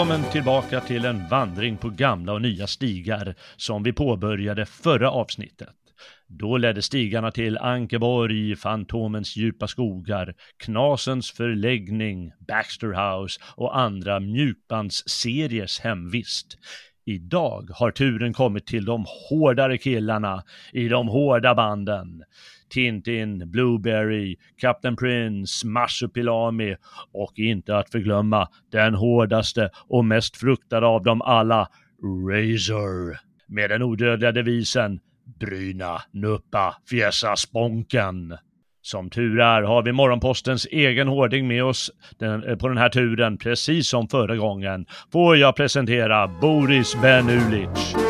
välkommen tillbaka till en vandring på gamla och nya stigar som vi påbörjade förra avsnittet. Då ledde stigarna till Ankeborg, Fantomens djupa skogar, Knasens förläggning, Baxter House och andra mjukbandsseriers hemvist. Idag har turen kommit till de hårdare killarna i de hårda banden. Tintin, Blueberry, Captain Prince, Marsupilami och inte att förglömma den hårdaste och mest fruktade av dem alla, Razor. Med den odödliga devisen Bryna, Nuppa, Fjäsa, Sponken. Som tur är har vi Morgonpostens egen hårding med oss den, eh, på den här turen, precis som förra gången. Får jag presentera Boris Benulic.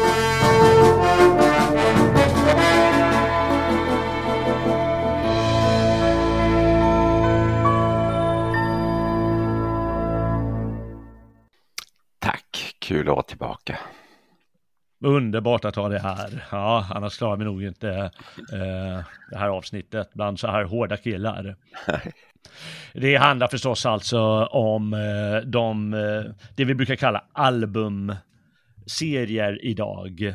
Kul att vara tillbaka. Underbart att ha det här. Ja, annars klarar vi nog inte eh, det här avsnittet bland så här hårda killar. Det handlar förstås alltså om eh, de, eh, det vi brukar kalla albumserier idag.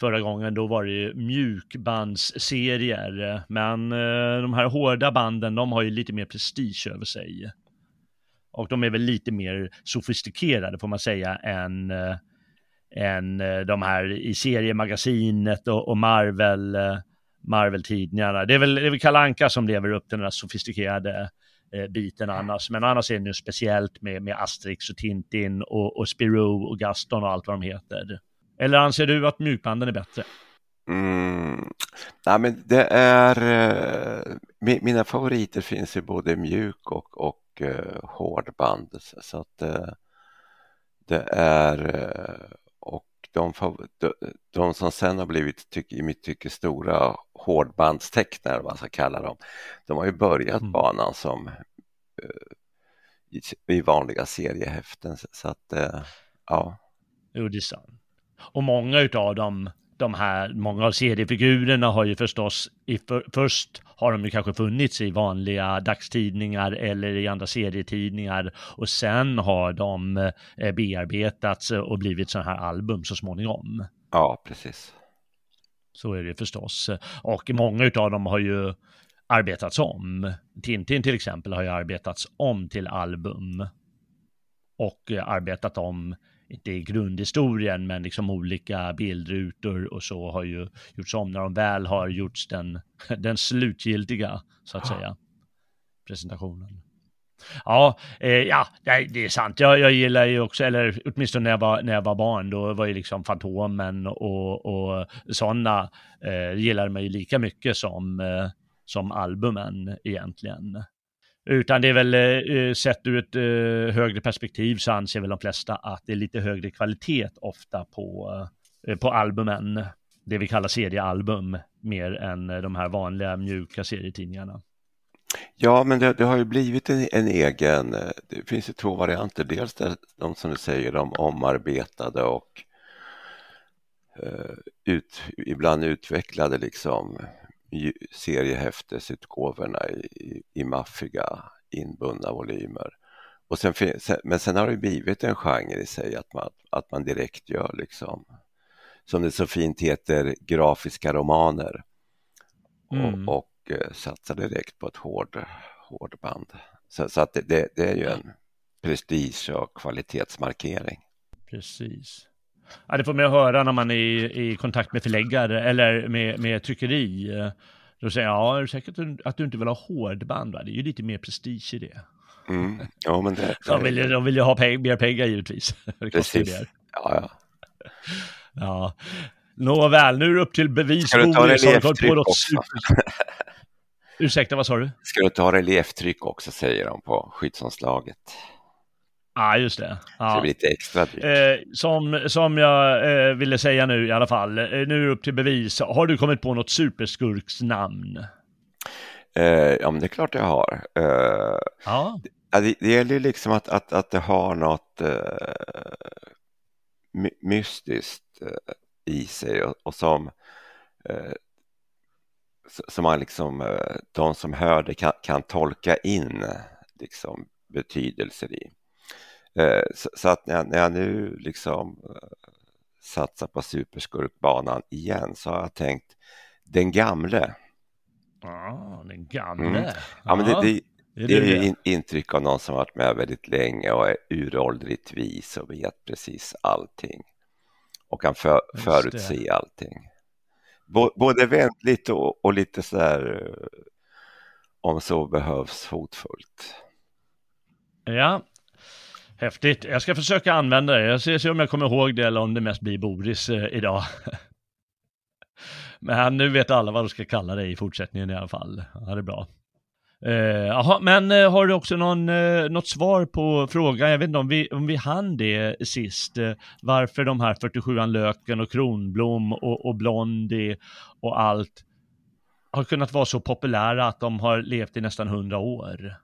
Förra gången då var det ju mjukbandsserier, men eh, de här hårda banden, de har ju lite mer prestige över sig. Och de är väl lite mer sofistikerade får man säga än äh, än eh, de här i seriemagasinet och, och Marvel, äh, Marvel-tidningarna. Det är väl, det är väl Kalle Anka som lever upp till den här sofistikerade biten annars, men annars är det ju speciellt med, med Asterix och Tintin och, och Spirou och Gaston och allt vad de heter. Eller anser du att mjukbanden är bättre? Mm. Nej, men det är, mina favoriter finns i både mjuk och, och uh, hårdband. Så, att uh, det är de, de, de som sen har blivit tyck, i mitt tycke stora hårdbandstecknare, vad man ska kalla dem, de har ju börjat mm. banan som uh, i, i, vanliga seriehäften. Så att, uh, ja. Jo, det är sant. Och många utav dem de här, många av seriefigurerna har ju förstås, i för, först har de ju kanske funnits i vanliga dagstidningar eller i andra serietidningar och sen har de eh, bearbetats och blivit sådana här album så småningom. Ja, precis. Så är det förstås. Och många av dem har ju arbetats om. Tintin till exempel har ju arbetats om till album och arbetat om inte i grundhistorien, men liksom olika bildrutor och så har ju gjorts om när de väl har gjorts den, den slutgiltiga, så att säga, presentationen. Ja, eh, ja, det är sant. Jag, jag gillar ju också, eller åtminstone när jag var, när jag var barn, då var ju liksom Fantomen och, och sådana eh, gillade ju lika mycket som, eh, som albumen egentligen. Utan det är väl eh, eh, sett ur ett eh, högre perspektiv så anser väl de flesta att det är lite högre kvalitet ofta på, på albumen. Det vi kallar seriealbum mer än de här vanliga mjuka serietidningarna. Ja, men det, det har ju blivit en, en, egen, det finns ju två varianter. Dels där, de som du säger, de omarbetade och eh, ut, ibland utvecklade liksom seriehäftesutgåvorna i, i maffiga inbundna volymer. Och sen, men sen har det blivit en genre i sig att man, att man direkt gör liksom, som det så fint heter, grafiska romaner. Mm. Och, och uh, satsar direkt på ett hård, hårdband. Så, så att det, det, det är ju en prestige och kvalitetsmarkering. Precis. Ja, det får man höra när man är i, i kontakt med förläggare eller med, med tryckeri. Då säger jag, ja, är du säker att du inte vill ha hårdband? Va? Det är ju lite mer prestige i det. Mm. Ja, men det, de, vill, de vill ju ha peng, mer pengar givetvis. Precis. Ja, ja. ja. Nåväl, nu är det upp till bevis. Ska du ta relieftryck också? Ursäkta, vad sa du? Ska du ta relieftryck också, säger de på skyddsomslaget. Ja, just det. Ja. Så det blir lite extra dyrt. Eh, som, som jag eh, ville säga nu i alla fall, eh, nu är det upp till bevis. Har du kommit på något superskurksnamn? Eh, ja, men det är klart jag har. Eh, ja. Det, det gäller liksom att, att, att det har något eh, my mystiskt i sig och, och som som man liksom, de som hör det kan, kan tolka in liksom betydelser i. Eh, så, att när jag, nu liksom eh, satsar på superskurkbanan igen så har jag tänkt den gamle. Ah, den gamle. Mm. Ja, men det, det, det är ju in, intryck av någon som varit med väldigt länge och är uråldrigt vis och vet precis allting. Och kan för, förutse allting. Både väntligt och, och lite så där eh, om så behövs hotfullt. Ja, häftigt. Jag ska försöka använda det. Jag ser se om jag kommer ihåg det eller om det mest blir Boris eh, idag. Men nu vet alla vad de ska kalla dig i fortsättningen i alla fall. Ja, det är bra. Eh, aha, men eh, har du också någon, eh, något svar på frågan? Jag vet inte om vi, om vi hann det sist. eh, varför de här 47an Löken och Kronblom och, och Blondie och allt har kunnat vara så populära att de har levt i nästan 100 år?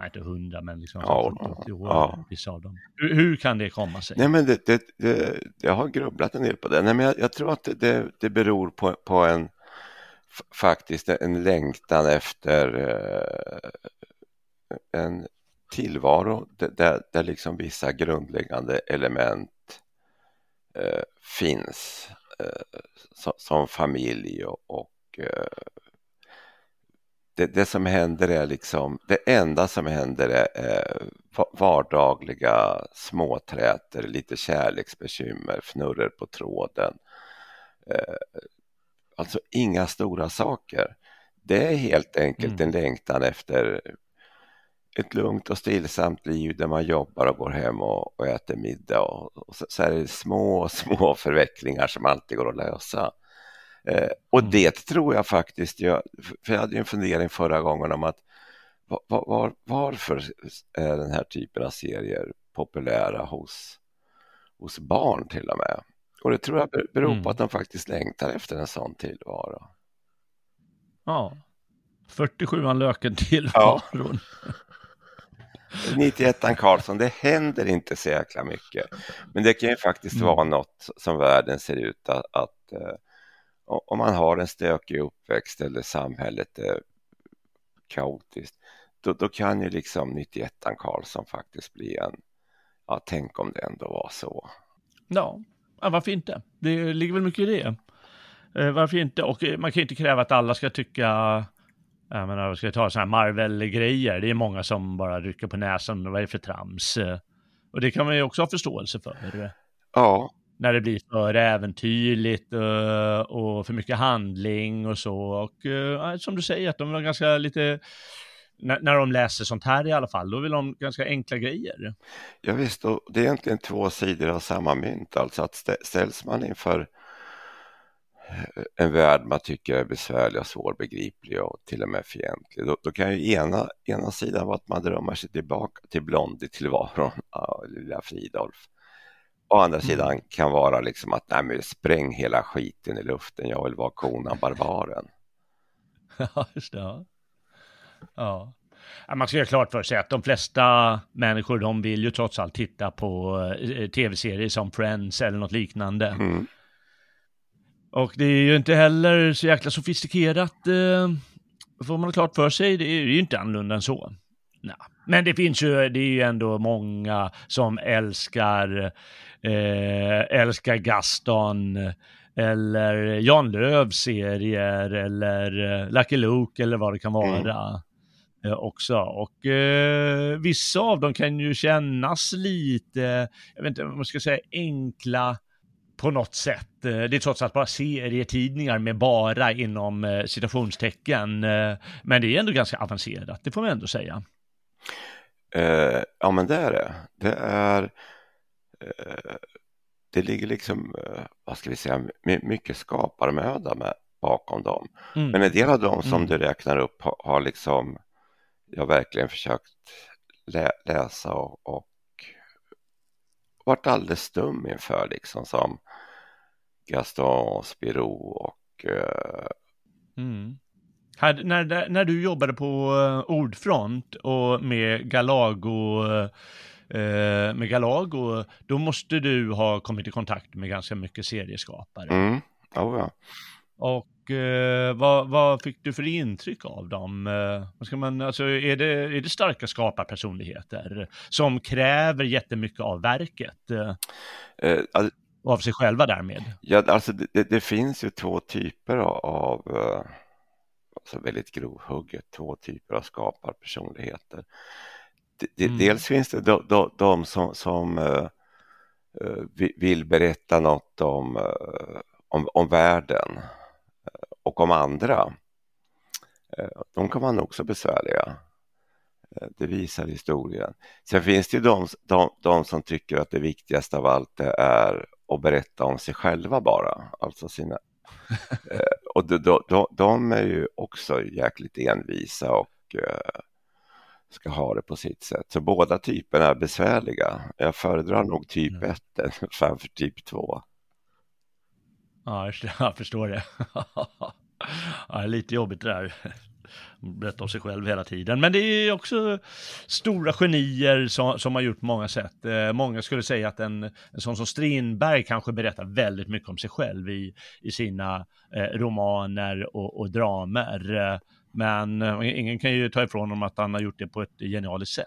Nej, inte 100, men liksom ja, 80 år, ja. vissa av dem. Hur, hur, kan det komma sig? Nej, men det, det, det, jag har grubblat en del på det. Nej, men jag, jag tror att det, det beror på, på en faktiskt en längtan efter eh, en tillvaro där, där liksom vissa grundläggande element eh, finns eh, som, som, familj och, och det, det, som händer är liksom, det enda som händer är vardagliga småträter, lite kärleksbekymmer, fnurror på tråden. Alltså inga stora saker. Det är helt enkelt mm. en längtan efter ett lugnt och stillsamt liv där man jobbar och går hem och, och äter middag och, och så, så, är det små, små förvecklingar som alltid går att lösa. Eh, och mm. det tror jag faktiskt, jag, för jag hade en fundering förra gången om att var, var, varför är den här typen av serier populära hos, hos barn till och med? Och det tror jag beror mm. på att de faktiskt längtar efter en sån tillvaro. Ja, 47an löken tillvaron. Ja. 91 Karlsson, det händer inte så jäkla mycket. Men det kan ju faktiskt mm. vara något som världen ser ut att, att uh, om man har en stökig uppväxt eller samhället är kaotiskt, då, då kan ju liksom 91 Karlsson faktiskt bli en, ja tänk om det ändå var så. Ja, ja, varför inte? Det ligger väl mycket i det. Eh, varför inte? Och eh, man kan ju inte kräva att alla ska tycka, jag menar, ska jag ta, sådana här Marvel-grejer. Det är många som bara rycker på näsan, vad är det för trams? Eh, och det kan man ju också ha förståelse för. Ja. När det blir för äventyrligt uh, och för mycket handling och så. Och uh, som du säger, att de var ganska lite när, de läser sånt här i alla fall, då vill de ganska enkla grejer. Ja, visst, och det är egentligen två sidor av samma mynt, alltså att ställs man inför eh, en värld man tycker är besvärlig och svårbegriplig och till och med fientlig, då, då kan ju ena, ena sidan vara att man drömmer sig tillbaka till Blondie-tillvaron, ja, lilla Fridolf. Å andra mm. sidan kan vara liksom att nej, men spräng hela skiten i luften, jag vill vara konan barbaren. Ja, just det. Ja. Ja. Man ska göra klart för sig att de flesta människor, de vill ju trots allt titta på eh, tv-serier som Friends eller något liknande. Mm. Och det är ju inte heller så jäkla sofistikerat, eh, får man ha klart för sig. Det är ju inte annorlunda än så. Nej. Men det finns ju, det är ju ändå många som älskar, eh, älskar Gaston, eller Jan Lövs serier, eller eh, Lucky Luke eller vad det kan vara. Mm. Eh, också. Och eh, vissa av dem kan ju kännas lite, jag vet inte vad man ska säga, enkla på något sätt. Eh, det är trots allt bara serietidningar med bara inom eh, citationstecken. Men det är ändå ganska avancerat, det får man ändå säga. Ja, men det är det. Det är det ligger liksom, vad ska vi säga, mycket skaparmöda med, bakom dem. Mm. Men en del av dem som mm. du räknar upp har, har liksom jag verkligen försökt lä läsa och, och varit alldeles stum inför liksom som Gaston Spirou och uh... mm. Här, när, när du jobbade på Ordfront och med Galago uh, med Galago, då måste du ha kommit i kontakt med ganska mycket serieskapare. Mm. Oh, ja. Och eh, vad, vad, fick du för intryck av dem? Eh, ska man, alltså, är, det, är det starka skaparpersonligheter som kräver jättemycket av verket? Eh, alltså, av sig själva därmed? Ja, alltså det, det finns ju två typer av, alltså väldigt grovhugget, två typer av skaparpersonligheter. Mm. Dels finns det de, de, de som, som uh, vill berätta något om, uh, om, om världen och om andra. De kan vara nog så besvärliga. Det visar historien. Sen finns det ju de, de, de som tycker att det viktigaste av allt är att berätta om sig själva bara, alltså sina och de, de, de, är ju också jäkligt envisa och ska ha det på sitt sätt. Så båda typerna är besvärliga. Jag föredrar nog typ 1 mm. framför typ 2. Ja, jag förstår det. ja, lite jobbigt det där. Berätta om sig själv hela tiden. Men det är också stora genier som, som har gjort på många sätt. Eh, många skulle säga att en, en sån som Strindberg kanske berättar väldigt mycket om sig själv i, i sina eh, romaner och, och dramer. Men eh, ingen kan ju ta ifrån honom att han har gjort det på ett genialiskt sätt.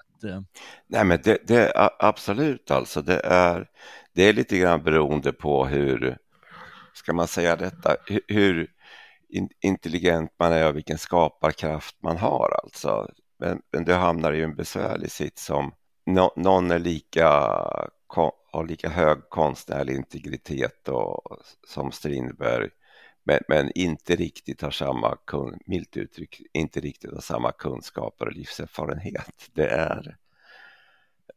Nej men det, det absolut alltså. Det är, det är lite grann beroende på hur, ska man säga detta, hur intelligent man är och vilken skaparkraft man har alltså. Men, men du hamnar i en besvärlig sits som no, någon är lika, har lika hög konstnärlig integritet och, som Strindberg men, men inte riktigt har samma, milt uttryck, inte riktigt har samma kunskaper och livserfarenhet. Det är,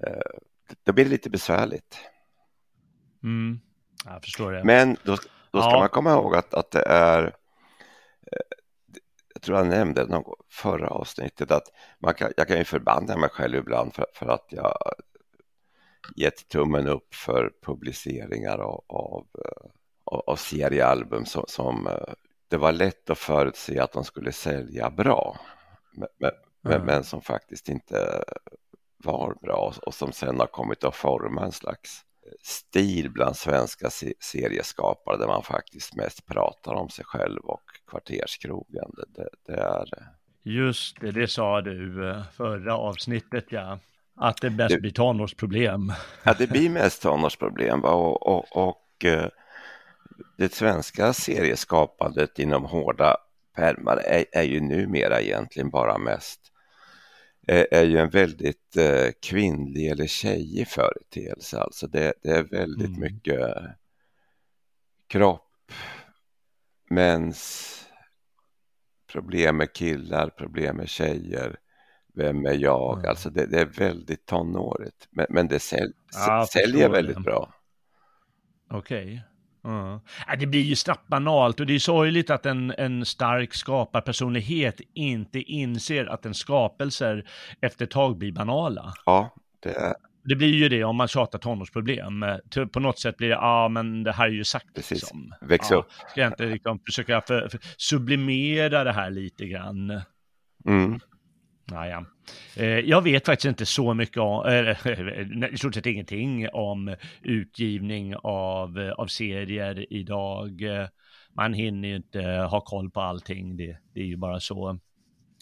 eh, då blir det lite besvärligt. Mm, jag förstår det. Men då, då ska ja. man komma ihåg att, att det är, eh, jag tror jag nämnde någon förra avsnittet att man kan, jag kan ju förbanna mig själv ibland för, för att jag gett tummen upp för publiceringar av, av eh, av seriealbum som, som, eh, det var lätt att förutse att de skulle sälja bra. Men, men, mm. men som faktiskt inte var bra och som sen har kommit att forma en slags stil bland svenska serieskapare där man faktiskt mest pratar om sig själv och kvarterskrogen. Det, det, är... Just det, det sa du eh, förra avsnittet ja. Att det bäst det, blir tonårsproblem. Ja, det blir mest tonårsproblem och, och, och eh, det svenska serieskapandet inom hårda pärmar är, är ju numera egentligen bara mest är, är ju en väldigt eh, kvinnlig eller tjejig företeelse. Alltså det, det är väldigt mm. mycket kropp, mäns problem med killar, problem med tjejer. Vem är jag? Mm. Alltså det, det, är väldigt tonårigt. Men, men det säl, ja, säljer väldigt det. bra. Okej. Okay. Mm. Det blir ju snabbt banalt och det är sorgligt att en, en stark skaparpersonlighet inte inser att en skapelser efter ett tag blir banala. Ja, det är... Det blir ju det om man tjatar tonårsproblem. På något sätt blir det, ja ah, men det här är ju sagt. Precis, liksom. väx ja, upp. Ska jag inte liksom, försöka för, för sublimera det här lite grann. Mm. Naja. Eh, jag vet faktiskt inte så mycket om, äh, i stort sett ingenting om utgivning av, eh, av serier idag. Man hinner ju inte ha koll på allting, det, det är ju bara så.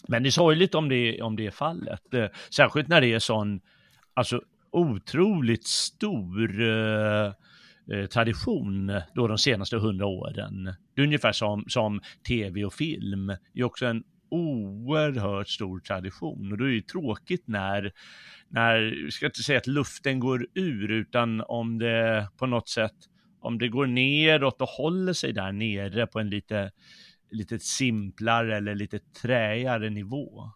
Men det är sorgligt om det, om det är fallet, eh, särskilt när det är sån, alltså otroligt stor eh, tradition då de senaste hundra åren. Det är ungefär som, som tv och film, det är också en oerhört stor tradition och då är det tråkigt när, när, jag ska inte säga att luften går ur, utan om det på något sätt, om det går neråt och håller sig där nere på en lite, lite simplare eller lite träigare nivå.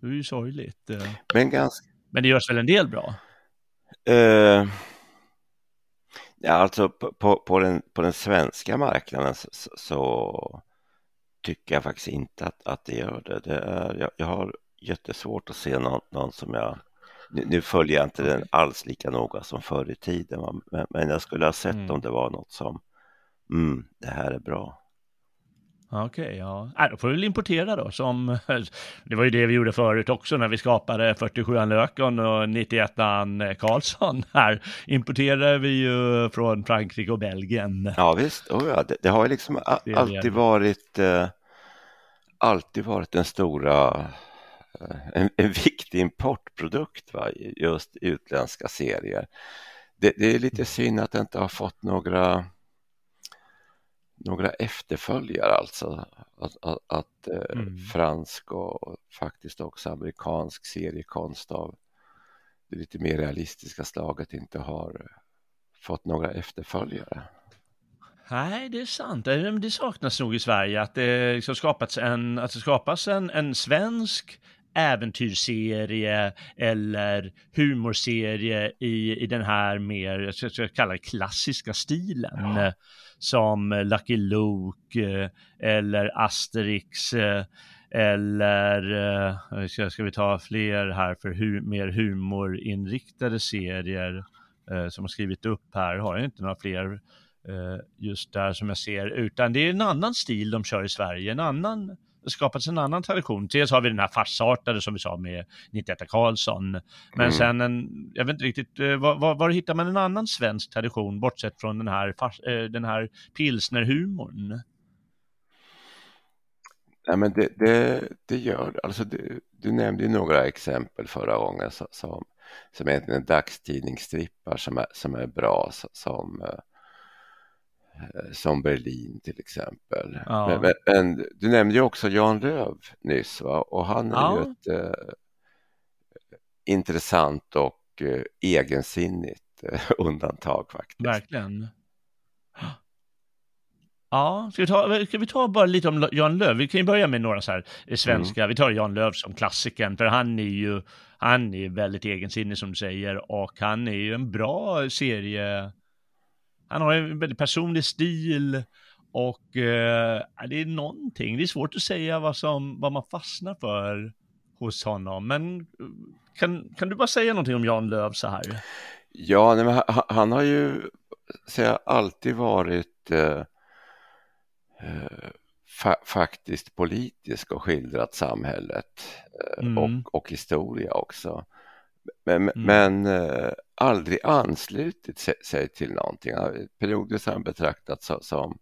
Det är ju sorgligt. Men, ganska... Men det görs väl en del bra? Uh... Ja, alltså på, på, den, på den svenska marknaden så, så tycker jag faktiskt inte att, att det gör det. det är, jag, jag har jättesvårt att se någon, någon som jag nu, nu, följer jag inte den alls lika noga som förr i tiden, men, men jag skulle ha sett mm. om det var något som, mm, det här är bra. Okej, okay, ja. Äh, då får vi väl importera då. Som, det var ju det vi gjorde förut också när vi skapade 47an Lökon och 91an Karlsson. Här importerar vi ju från Frankrike och Belgien. Ja visst, oh, ja. Det, det har ju liksom alltid varit eh, alltid varit den stora eh, en, en viktig importprodukt, va? just utländska serier. Det, det är lite synd att det inte har fått några några efterföljare alltså. Att, att, att eh, mm. fransk och faktiskt också amerikansk seriekonst av det lite mer realistiska slaget inte har fått några efterföljare. Nej, det är sant. Det saknas nog i Sverige att det liksom skapats en, att det skapas en, en svensk äventyrsserie eller humorserie i, i den här mer, jag ska kalla det klassiska stilen. Ja som eh, Lucky Luke eh, eller Asterix eh, eller ska, ska vi ta fler här för hu mer humorinriktade serier som har skrivit upp här, har jag inte några fler just där som jag ser, utan det är en annan stil de kör i Sverige, en annan skapats en annan tradition. Dels har vi den här farsartade som vi sa med 91 Karlsson. Men mm. sen en, jag vet inte riktigt, eh, var, var, var, hittar man en annan svensk tradition bortsett från den här, fars, eh, den här pilsnerhumorn? Nej, men det, det, det gör. Alltså det, du nämnde ju några exempel förra gången som, som egentligen är dagstidningsstrippar som är, som är bra, som Eh, som Berlin till exempel. Ja. Men, men, men, du nämnde ju också Jan Löv nyss va? och han är ja. ju ett eh, intressant och eh, egensinnigt eh, undantag faktiskt. Verkligen. Ja, ska vi, ta, ska vi ta bara lite om Jan Löv? Vi kan ju börja med några så här eh, svenska. Mm. Vi tar Jan Löv som klassikern, för han är ju han är väldigt egensinnig som du säger och han är ju en bra serie han har en väldigt personlig stil och eh, det är någonting, det är svårt att säga vad, som, vad man fastnar för hos honom. Men eh, kan, kan du bara säga någonting om Jan Löv så här? Ja, nej, han, han, har ju säga, alltid varit eh, eh, fa faktiskt politisk och skildrat samhället eh, mm. och, och historia också. Men, mm. men eh, aldrig anslutit sig, till någonting. Periodvis har han betraktats som, som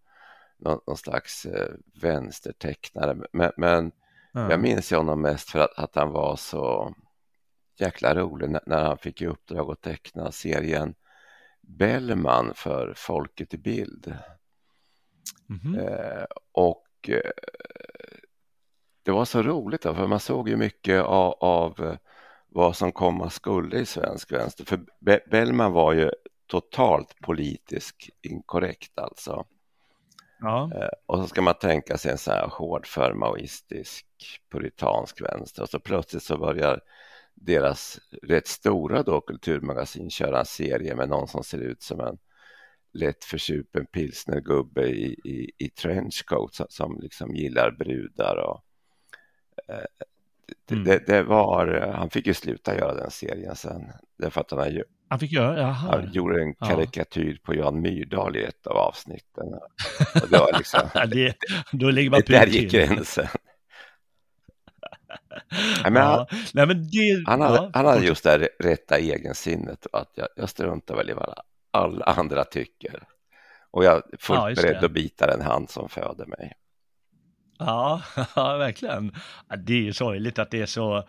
någon, någon, slags eh, vänstertecknare. Men, men mm. jag minns honom mest för att, att, han var så jäkla rolig när, när han fick i uppdrag att teckna serien Bellman för Folket i bild. Mm. Eh, och eh, det var så roligt då, för man såg ju mycket av, av vad som komma skulle i svensk vänster. För Bellman var ju totalt politiskt inkorrekt alltså. Ja. Eh, och så ska man tänka sig en så här hård för maoistisk puritansk vänster och så plötsligt så börjar deras rätt stora då kulturmagasin köra en serie med någon som ser ut som en lätt försupen pilsnergubbe i, i, i trenchcoat som, som liksom gillar brudar och eh, Mm. Det, det, var, han fick ju sluta göra den serien sen. Därför att han, ju, han fick göra, jaha. Han gjorde en karikatyr ja. på Jan Myrdal i ett av avsnitten. Och det var liksom, det, då ligger man Där gick gränsen. Nej, men han, Nej, men det, han, hade, ja. han hade just det här rätta egensinnet att jag, jag struntar väl i vad alla andra tycker. Och jag är fullt ja, beredd att bita den hand som föder mig. Ja, ja verkligen. det är ju sorgligt att det är så,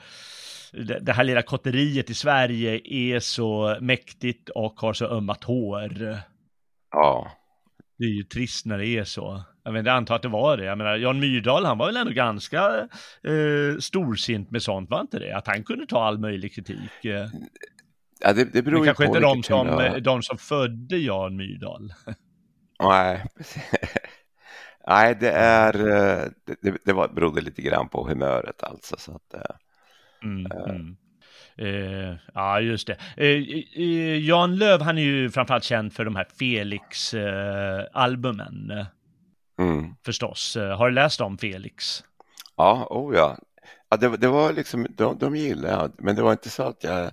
det här lilla kotteriet i Sverige är så mäktigt och har så ömma tår. Ja. Det är ju trist när det är så. Jag, menar, jag antar att det var det. Jag menar, Jan Myrdal, han var väl ändå ganska eh, storsint med sånt, var inte det? Att han kunde ta all möjlig kritik. Eh. Ja, det, det beror Men kanske inte de som, de som födde Jan Myrdal. Nej, Nej, det är, eh, det, det var, berodde lite grann på humöret alltså. Så att, eh, mm, äh, mm. Eh, ja, just det. Eh, eh, Jan Löv, han är ju framförallt känd för de här Felix-albumen. Mm. Förstås. Har du läst om Felix? Ja, oh ja. ja det, det var liksom, de, de gillade jag, men det var inte så att jag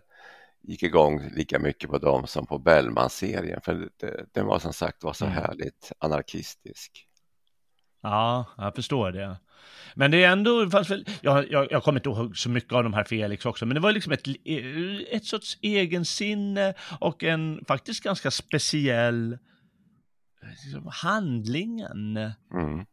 gick igång lika mycket på dem som på Bellman-serien, för det, den var som sagt var så mm. härligt anarkistisk. Ja, jag förstår det. Men det är ändå, fast väl, jag, jag, jag kommer inte ihåg så mycket av de här Felix också, men det var liksom ett, ett sorts egensinne och en faktiskt ganska speciell liksom, handlingen. Mm.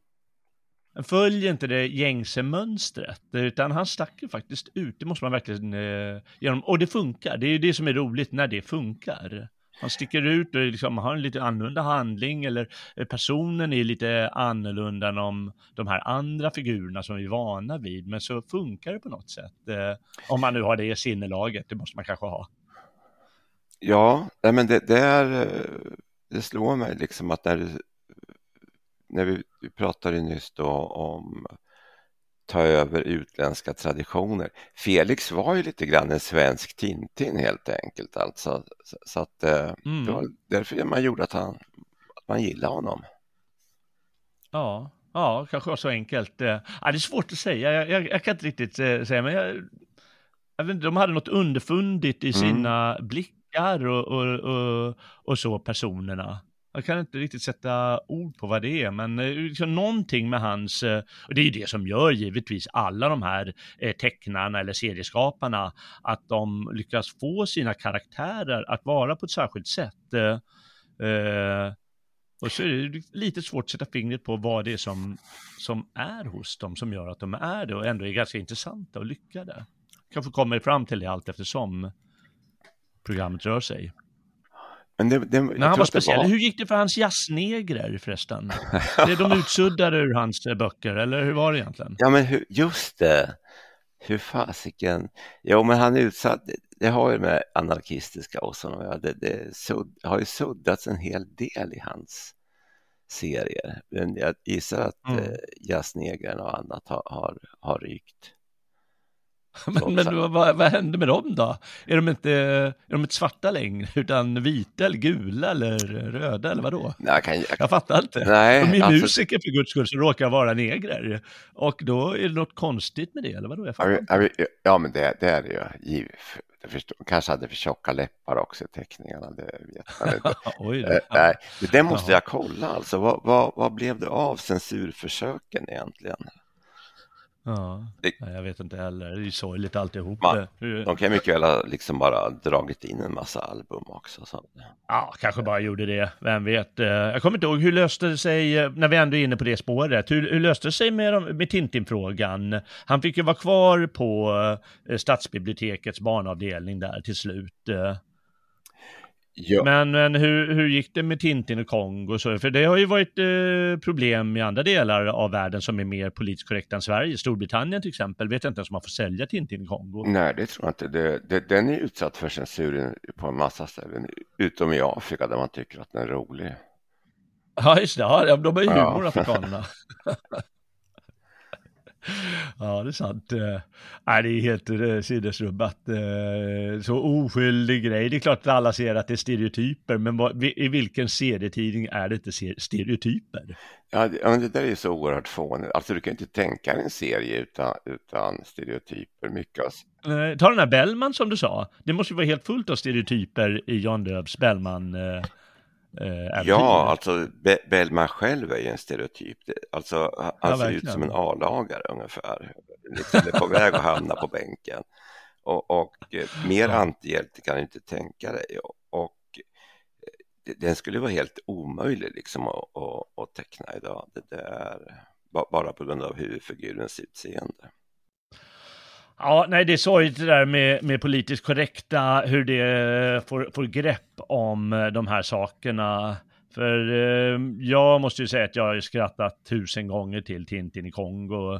Han följer inte det gängse mönstret, utan han stack ju faktiskt ut, det måste man verkligen eh, genom, och det funkar, det är ju det som är roligt när det funkar. Han sticker ut och liksom har en lite annorlunda handling eller personen är lite annorlunda än de, de här andra figurerna som vi är vana vid. Men så funkar det på något sätt. Eh, om man nu har det i sinnelaget, det måste man kanske ha. Ja, men det, det, är, eh, det slår mig liksom att när, när vi, vi pratade nyss då om ta över utländska traditioner. Felix var ju lite grann en svensk Tintin helt enkelt alltså. Så, så att mm. det var därför man gjorde att, han, att man gillade honom. Ja, ja, kanske var så enkelt. Eh, ja, det är svårt att säga, jag, jag, jag kan inte riktigt eh, säga, men jag, jag vet inte, de hade något underfundigt i mm. sina mm. blickar och, och, och, och så, personerna. Jag kan inte riktigt sätta ord på vad det är, men eh, liksom någonting med hans, och det är ju det som gör givetvis alla de här eh, tecknarna eller serieskaparna, att de lyckas få sina karaktärer att vara på ett särskilt sätt. Och så är det lite svårt att sätta fingret på vad det är som, som är hos dem som gör att de är det och ändå är ganska intressanta och lyckade. Kanske kommer fram till det allt eftersom programmet rör sig. Men det, det, När han var speciell, var... hur gick det för hans jazznegrer förresten? Det de utsuddade ur hans eh, böcker, eller hur var det egentligen? Ja, men hur, just det. Hur fasiken. Jo, men han är utsatt. Det har ju med anarkistiska och sådana det, det sudd, har ju suddats en hel del i hans serier. Men jag gissar att mm. eh, jazznegern och annat har, har, har rykt. Men, men vad, vad hände med dem då? Är de, inte, är de inte svarta längre, utan vita eller gula eller röda eller vadå? Nej, kan, jag, jag fattar inte. Nej, de är alltså, musiker för guds skull som råkar vara negrer. Och då är det något konstigt med det, eller vadå? Jag fattar inte. Ja, men det, det är det ju. Jag förstår, kanske hade för tjocka läppar också i teckningarna, det vet man inte. Oj, det, nej, det måste jag kolla alltså. Vad, vad, vad blev det av censurförsöken egentligen? Ja, jag vet inte heller. Det är ju sorgligt alltihop. Man, de kan mycket väl ha liksom bara dragit in en massa album också. Så. Ja, kanske bara gjorde det. Vem vet. Eh, jag kommer inte ihåg, hur löste det sig, eh, när vi ändå är inne på det spåret, hur, hur löste det sig med, med Tintin-frågan? Han fick ju vara kvar på eh, stadsbibliotekets barnavdelning där till slut. Ja. Men, men hur, hur gick det med Tintin och Kongo? Så, för det har ju varit eh, problem i andra delar av världen som är mer politiskt korrekta än Sverige. Storbritannien till exempel vet jag inte ens om man får sälja Tintin i Kongo. Nej, det tror jag inte. Det, det, den är utsatt för censur på en massa ställen, utom i Afrika där man tycker att den är rolig. Ja, just det. Ja, de är ju humor, ja. afrikanerna. Ja, det är sant. Eh, nej, det är helt eh, sinnesrubbat. Eh, så oskyldig grej. Det är klart att alla ser att det är stereotyper, men i vilken serietidning är det inte stereotyper? Ja, det, det där är så oerhört fånigt. Alltså, du kan inte tänka dig en serie utan, utan stereotyper. Mycket av... Ta den här Bellman som du sa. Det måste ju vara helt fullt av stereotyper i Jan Döbs Bellman. Eh, ja, alltså Be Bellman själv är ju en stereotyp. Alltså, han ja, ser ut som en A-lagare ungefär. Liksom är på väg att hamna på bänken. Och, och eh, mer antihjälte kan du inte tänka dig. Och, och eh, den skulle vara helt omöjlig liksom att, att, att teckna idag. Det, det är bara på grund av huvudfigurens utseende. Ja, nej, det är sorgligt det där med, med politiskt korrekta, hur det eh, får, får grepp om eh, de här sakerna. För eh, jag måste ju säga att jag har skrattat tusen gånger till Tintin i Kongo.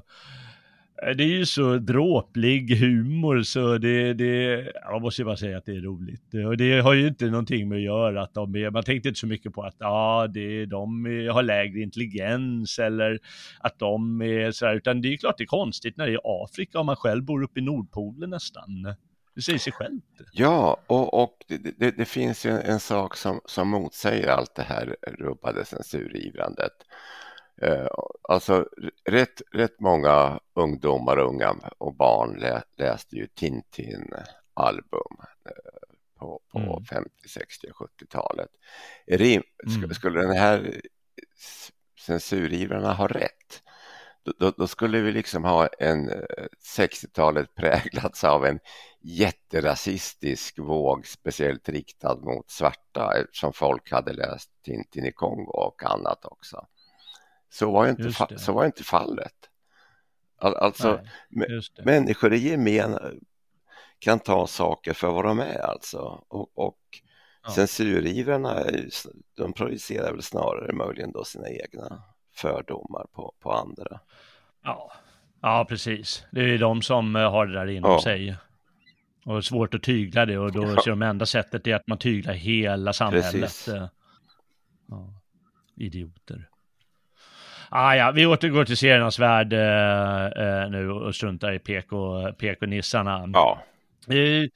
Eh, det är ju så dråplig humor så det, det, jag måste ju bara säga att det är roligt. Eh, och det har ju inte någonting med att göra att de är, man tänkte inte så mycket på att ja, det, de har lägre intelligens eller att de är sådär, utan det är ju klart det är konstigt när det är Afrika och man själv bor uppe i Nordpolen nästan. Det säger sig självt. Ja, och, och det, det, det, finns ju en, en sak som, som motsäger allt det här rubbade censurivrandet. Eh, alltså rätt, rätt många ungdomar, unga och barn lä, läste ju Tintin-album eh, på, på mm. 50, 60 och 70-talet. Mm. Skulle den här censurivrarna har rätt, då, då, skulle vi liksom ha en 60-talet präglats av en jätterasistisk våg, speciellt riktad mot svarta eftersom folk hade läst Tintin i Kongo och annat också. Så var inte, så var inte fallet. All, alltså, Nej, människor i gemen kan ta saker för vad de är alltså. Och, och ja. censurivrarna, de projicerar väl snarare möjligen då sina egna fördomar på, på andra. Ja. ja, precis. Det är de som eh, har det där inom ja. sig. Och svårt att tygla det och då ja. ser de enda sättet är att man tyglar hela samhället. Eh, ja. Idioter. Ah, ja, vi återgår till seriernas värld eh, eh, nu och struntar i PK, PK-nissarna. Ja. Eh,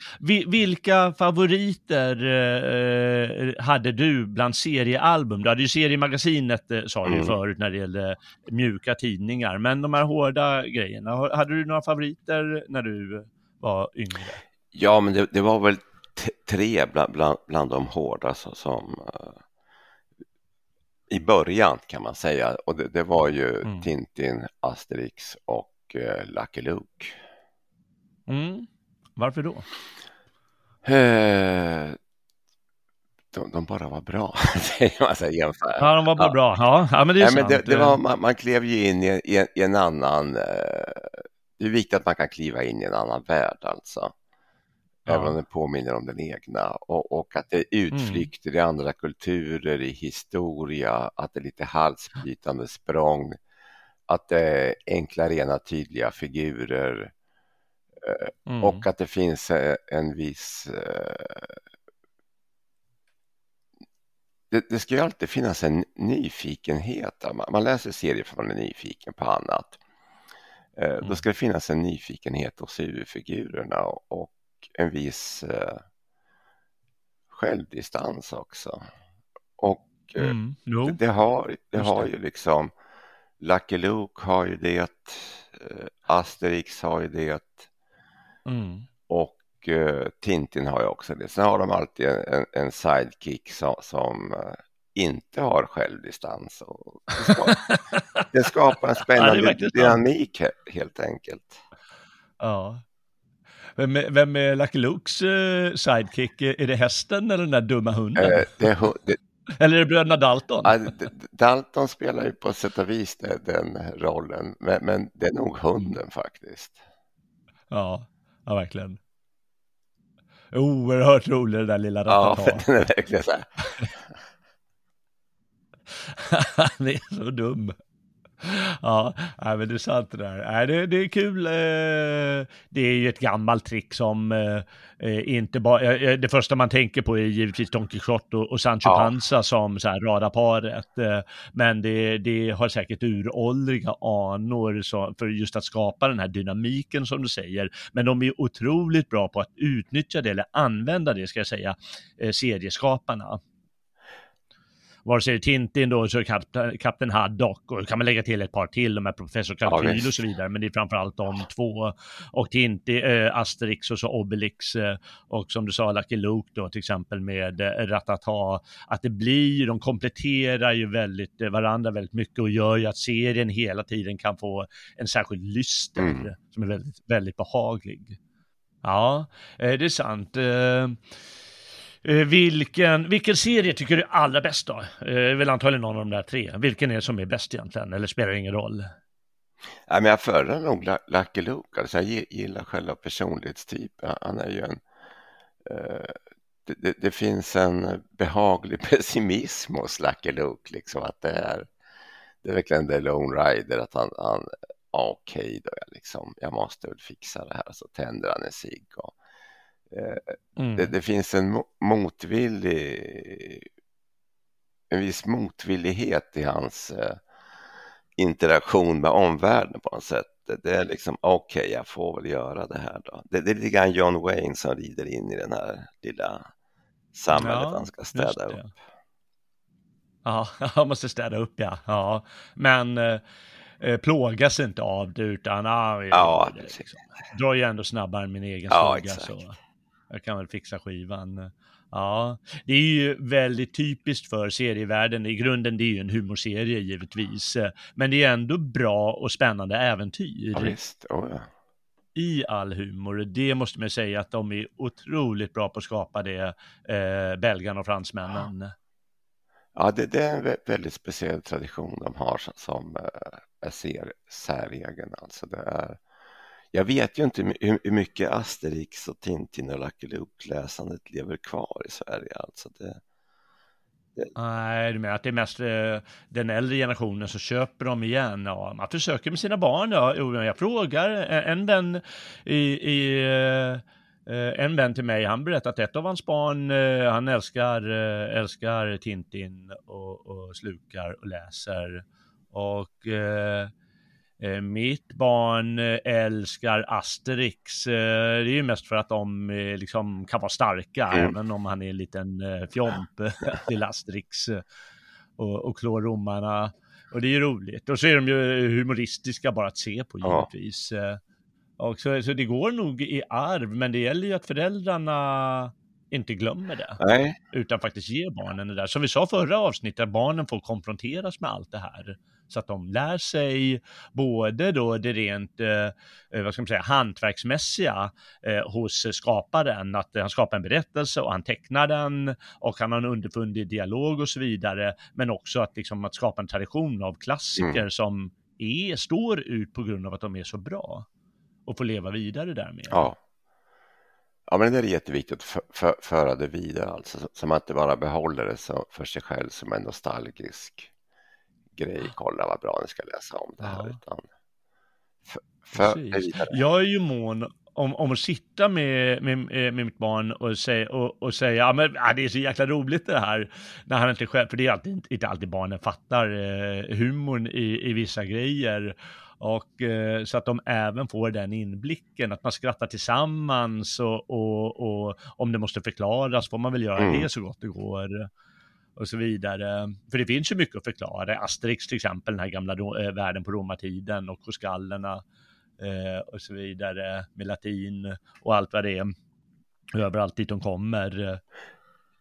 vilka favoriter eh, hade du bland seriealbum? Du hade ju seriemagasinet eh, sa du mm. förut när det gällde mjuka tidningar, men de här hårda grejerna, hade du några favoriter när du var yngre? Ja, men det, det var väl tre bland, bland, bland de hårda som, som uh, i början kan man säga och det, det var ju mm. Tintin, Asterix och uh, Lucky Luke. Mm. Varför då? Uh, de, de, bara var bra. alltså, Ja, de var bara ja. bra. Ja, ja men det är ja, sant. Det, det var, man, man, klev ju in i, i, i en annan... det är viktigt att man kan kliva in i en annan värld alltså. Ja. Även om den påminner om den egna och, och att det är utflykter mm. i andra kulturer, i historia, att det är lite halsbrytande språng, att det är enkla, rena, tydliga figurer eh, mm. och att det finns eh, en viss eh, det, det, ska ju alltid finnas en nyfikenhet. Man läser serier för att man är nyfiken på annat. Mm. Då ska det finnas en nyfikenhet hos huvudfigurerna och en viss eh, självdistans också. Och eh, mm, det, det, har, det har ju liksom Lucky Luke har ju det, eh, Asterix har ju det mm. och eh, Tintin har ju också det. Sen har de alltid en, en sidekick som, som inte har självdistans. Och det, skapar, det skapar en spännande dynamik helt enkelt. Ja, vem är, vem är Lucky Lukes uh, sidekick? Är det hästen eller den där dumma hunden? Uh, det, det, eller är det bröderna Dalton? Uh, Dalton spelar ju på sätt och vis det, den rollen, men, men, det är nog hunden faktiskt. Ja, ja verkligen. Oerhört rolig den där lilla Ratata. Ja, den är verkligen så här. Han är så dum. ja, men det är sant det där. det, det är kul. Eh, det är ju ett gammalt trick som eh, eh, inte bara, det första man tänker på är givetvis Don Quijote och Sancho ja. Panza som så här radarparet. Men det, det har säkert uråldriga anor för just att skapa den här dynamiken som du säger. Men de är otroligt bra på att utnyttja det eller använda det, ska jag säga, serieskaparna vare sig Tintin då, så är Kapten Haddock och kan man lägga till ett par till, de här Professor Kalkyl ja, och så vidare, men det är framförallt de två. Och Tintin, äh, Asterix och så Obelix äh, och som du sa Lucky Luke då till exempel med äh, Ratata, att det blir, de kompletterar ju väldigt varandra väldigt mycket och gör ju att serien hela tiden kan få en särskild lyster mm. som är väldigt, väldigt behaglig. Ja, det är sant. Eh, vilken, vilken serie tycker du är allra bäst då? Eh, är väl antagligen någon av de där tre. Vilken är det som är bäst egentligen, eller spelar det ingen roll? Ja, men jag föredrar nog Lucky Luke, alltså jag gillar själva personlighetstypen. Han är ju en... Eh, det, det, det, finns en behaglig pessimism hos Lucky Luke, liksom att det är, det är verkligen The Lone Rider, att han, han okej okay då, jag, liksom, jag måste väl fixa det här, så tänder han en cigg och Mm. Det, det, finns en motvillig, en viss motvillighet i hans eh, interaktion med omvärlden på något sätt. Det är liksom okej, okay, jag får väl göra det här då. Det, det är lite grann John Wayne som rider in i den här lilla samhället ja, han ska städa upp. Ja, han måste städa upp ja. ja. Men eh, eh, plågas inte av det utan ah, ja, det, liksom. drar ju ändå snabbare än min egen ja, såga. Så jag kan väl fixa skivan. Ja, det är ju väldigt typiskt för serievärlden. I grunden det är ju en humorserie givetvis. Men det är ändå bra och spännande äventyr. Ja, visst. Oh, ja. I all humor. Det måste man säga att de är otroligt bra på att skapa det, eh, belgarna och fransmännen. Ja, ja det, det, är en väldigt speciell tradition de har som, som är ser, säregen. Alltså det är jag vet ju inte hur mycket Asterix och Tintin och Lucky Luke-läsandet lever kvar i Sverige. Alltså det, det... Nej, du menar att det är mest eh, den äldre generationen som köper dem igen? Ja, man försöker med sina barn. Ja. Jag frågar eh, en vän i, i eh, eh, en vän till mig, han berättade att ett av hans barn, eh, han älskar, eh, älskar Tintin och, och slukar och läser. Och mitt barn eh, älskar Asterix. Eh, det är ju mest för att de liksom kan vara starka, mm. även om han är en liten fjomp till Asterix och, och klår romarna. Och det är ju roligt. Och så är de ju humoristiska bara att se på givetvis. Ja. Och så, så det går nog i arv, men det gäller ju att föräldrarna inte glömmer det. Nej. Utan faktiskt ger barnen det där. Som vi sa förra avsnittet, barnen får konfronteras med allt det här. Så att de lär sig både då det rent, eh, eh, vad ska man säga, hantverksmässiga eh, hos skaparen, att han skapar en berättelse och han tecknar den och han har en underfundig dialog och så vidare. Men också att, liksom, att skapa en tradition av klassiker mm. som är, står ut på grund av att de är så bra och få leva vidare därmed. Ja. Ja, men det är jätteviktigt att för, föra det vidare, alltså, så man inte bara behåller det så, för sig själv som en nostalgisk grej, kolla vad bra ni ska läsa om det här. Ja. Utan för, för. Jag är ju mån om, om att sitta med, med, med mitt barn och säga, och, och säga ja, men, ja, det är så jäkla roligt det här, när han inte själv, för det är alltid, inte alltid barnen fattar eh, humorn i, i vissa grejer. Och eh, så att de även får den inblicken, att man skrattar tillsammans och, och, och om det måste förklaras får man väl göra mm. det så gott det går och så vidare. För det finns ju mycket att förklara. Asterix till exempel, den här gamla äh, världen på romartiden och koskallerna äh, och så vidare med latin och allt vad det är. Överallt dit de kommer.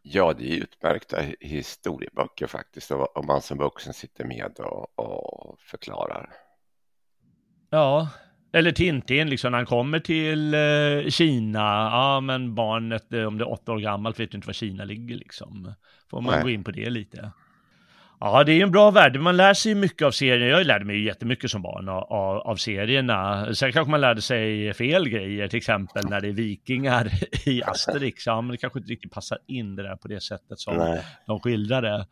Ja, det är utmärkta historieböcker faktiskt om man som vuxen sitter med och, och förklarar. Ja, eller Tintin, liksom när han kommer till eh, Kina, ja men barnet, eh, om det är åtta år gammalt, vet inte var Kina ligger liksom. Får man Nej. gå in på det lite. Ja, det är en bra värld. Man lär sig mycket av serien. Jag lärde mig jättemycket som barn av, av serierna. Sen kanske man lärde sig fel grejer, till exempel när det är vikingar i Asterix. Ja, men det kanske inte riktigt passar in det där på det sättet som Nej. de skildrar det.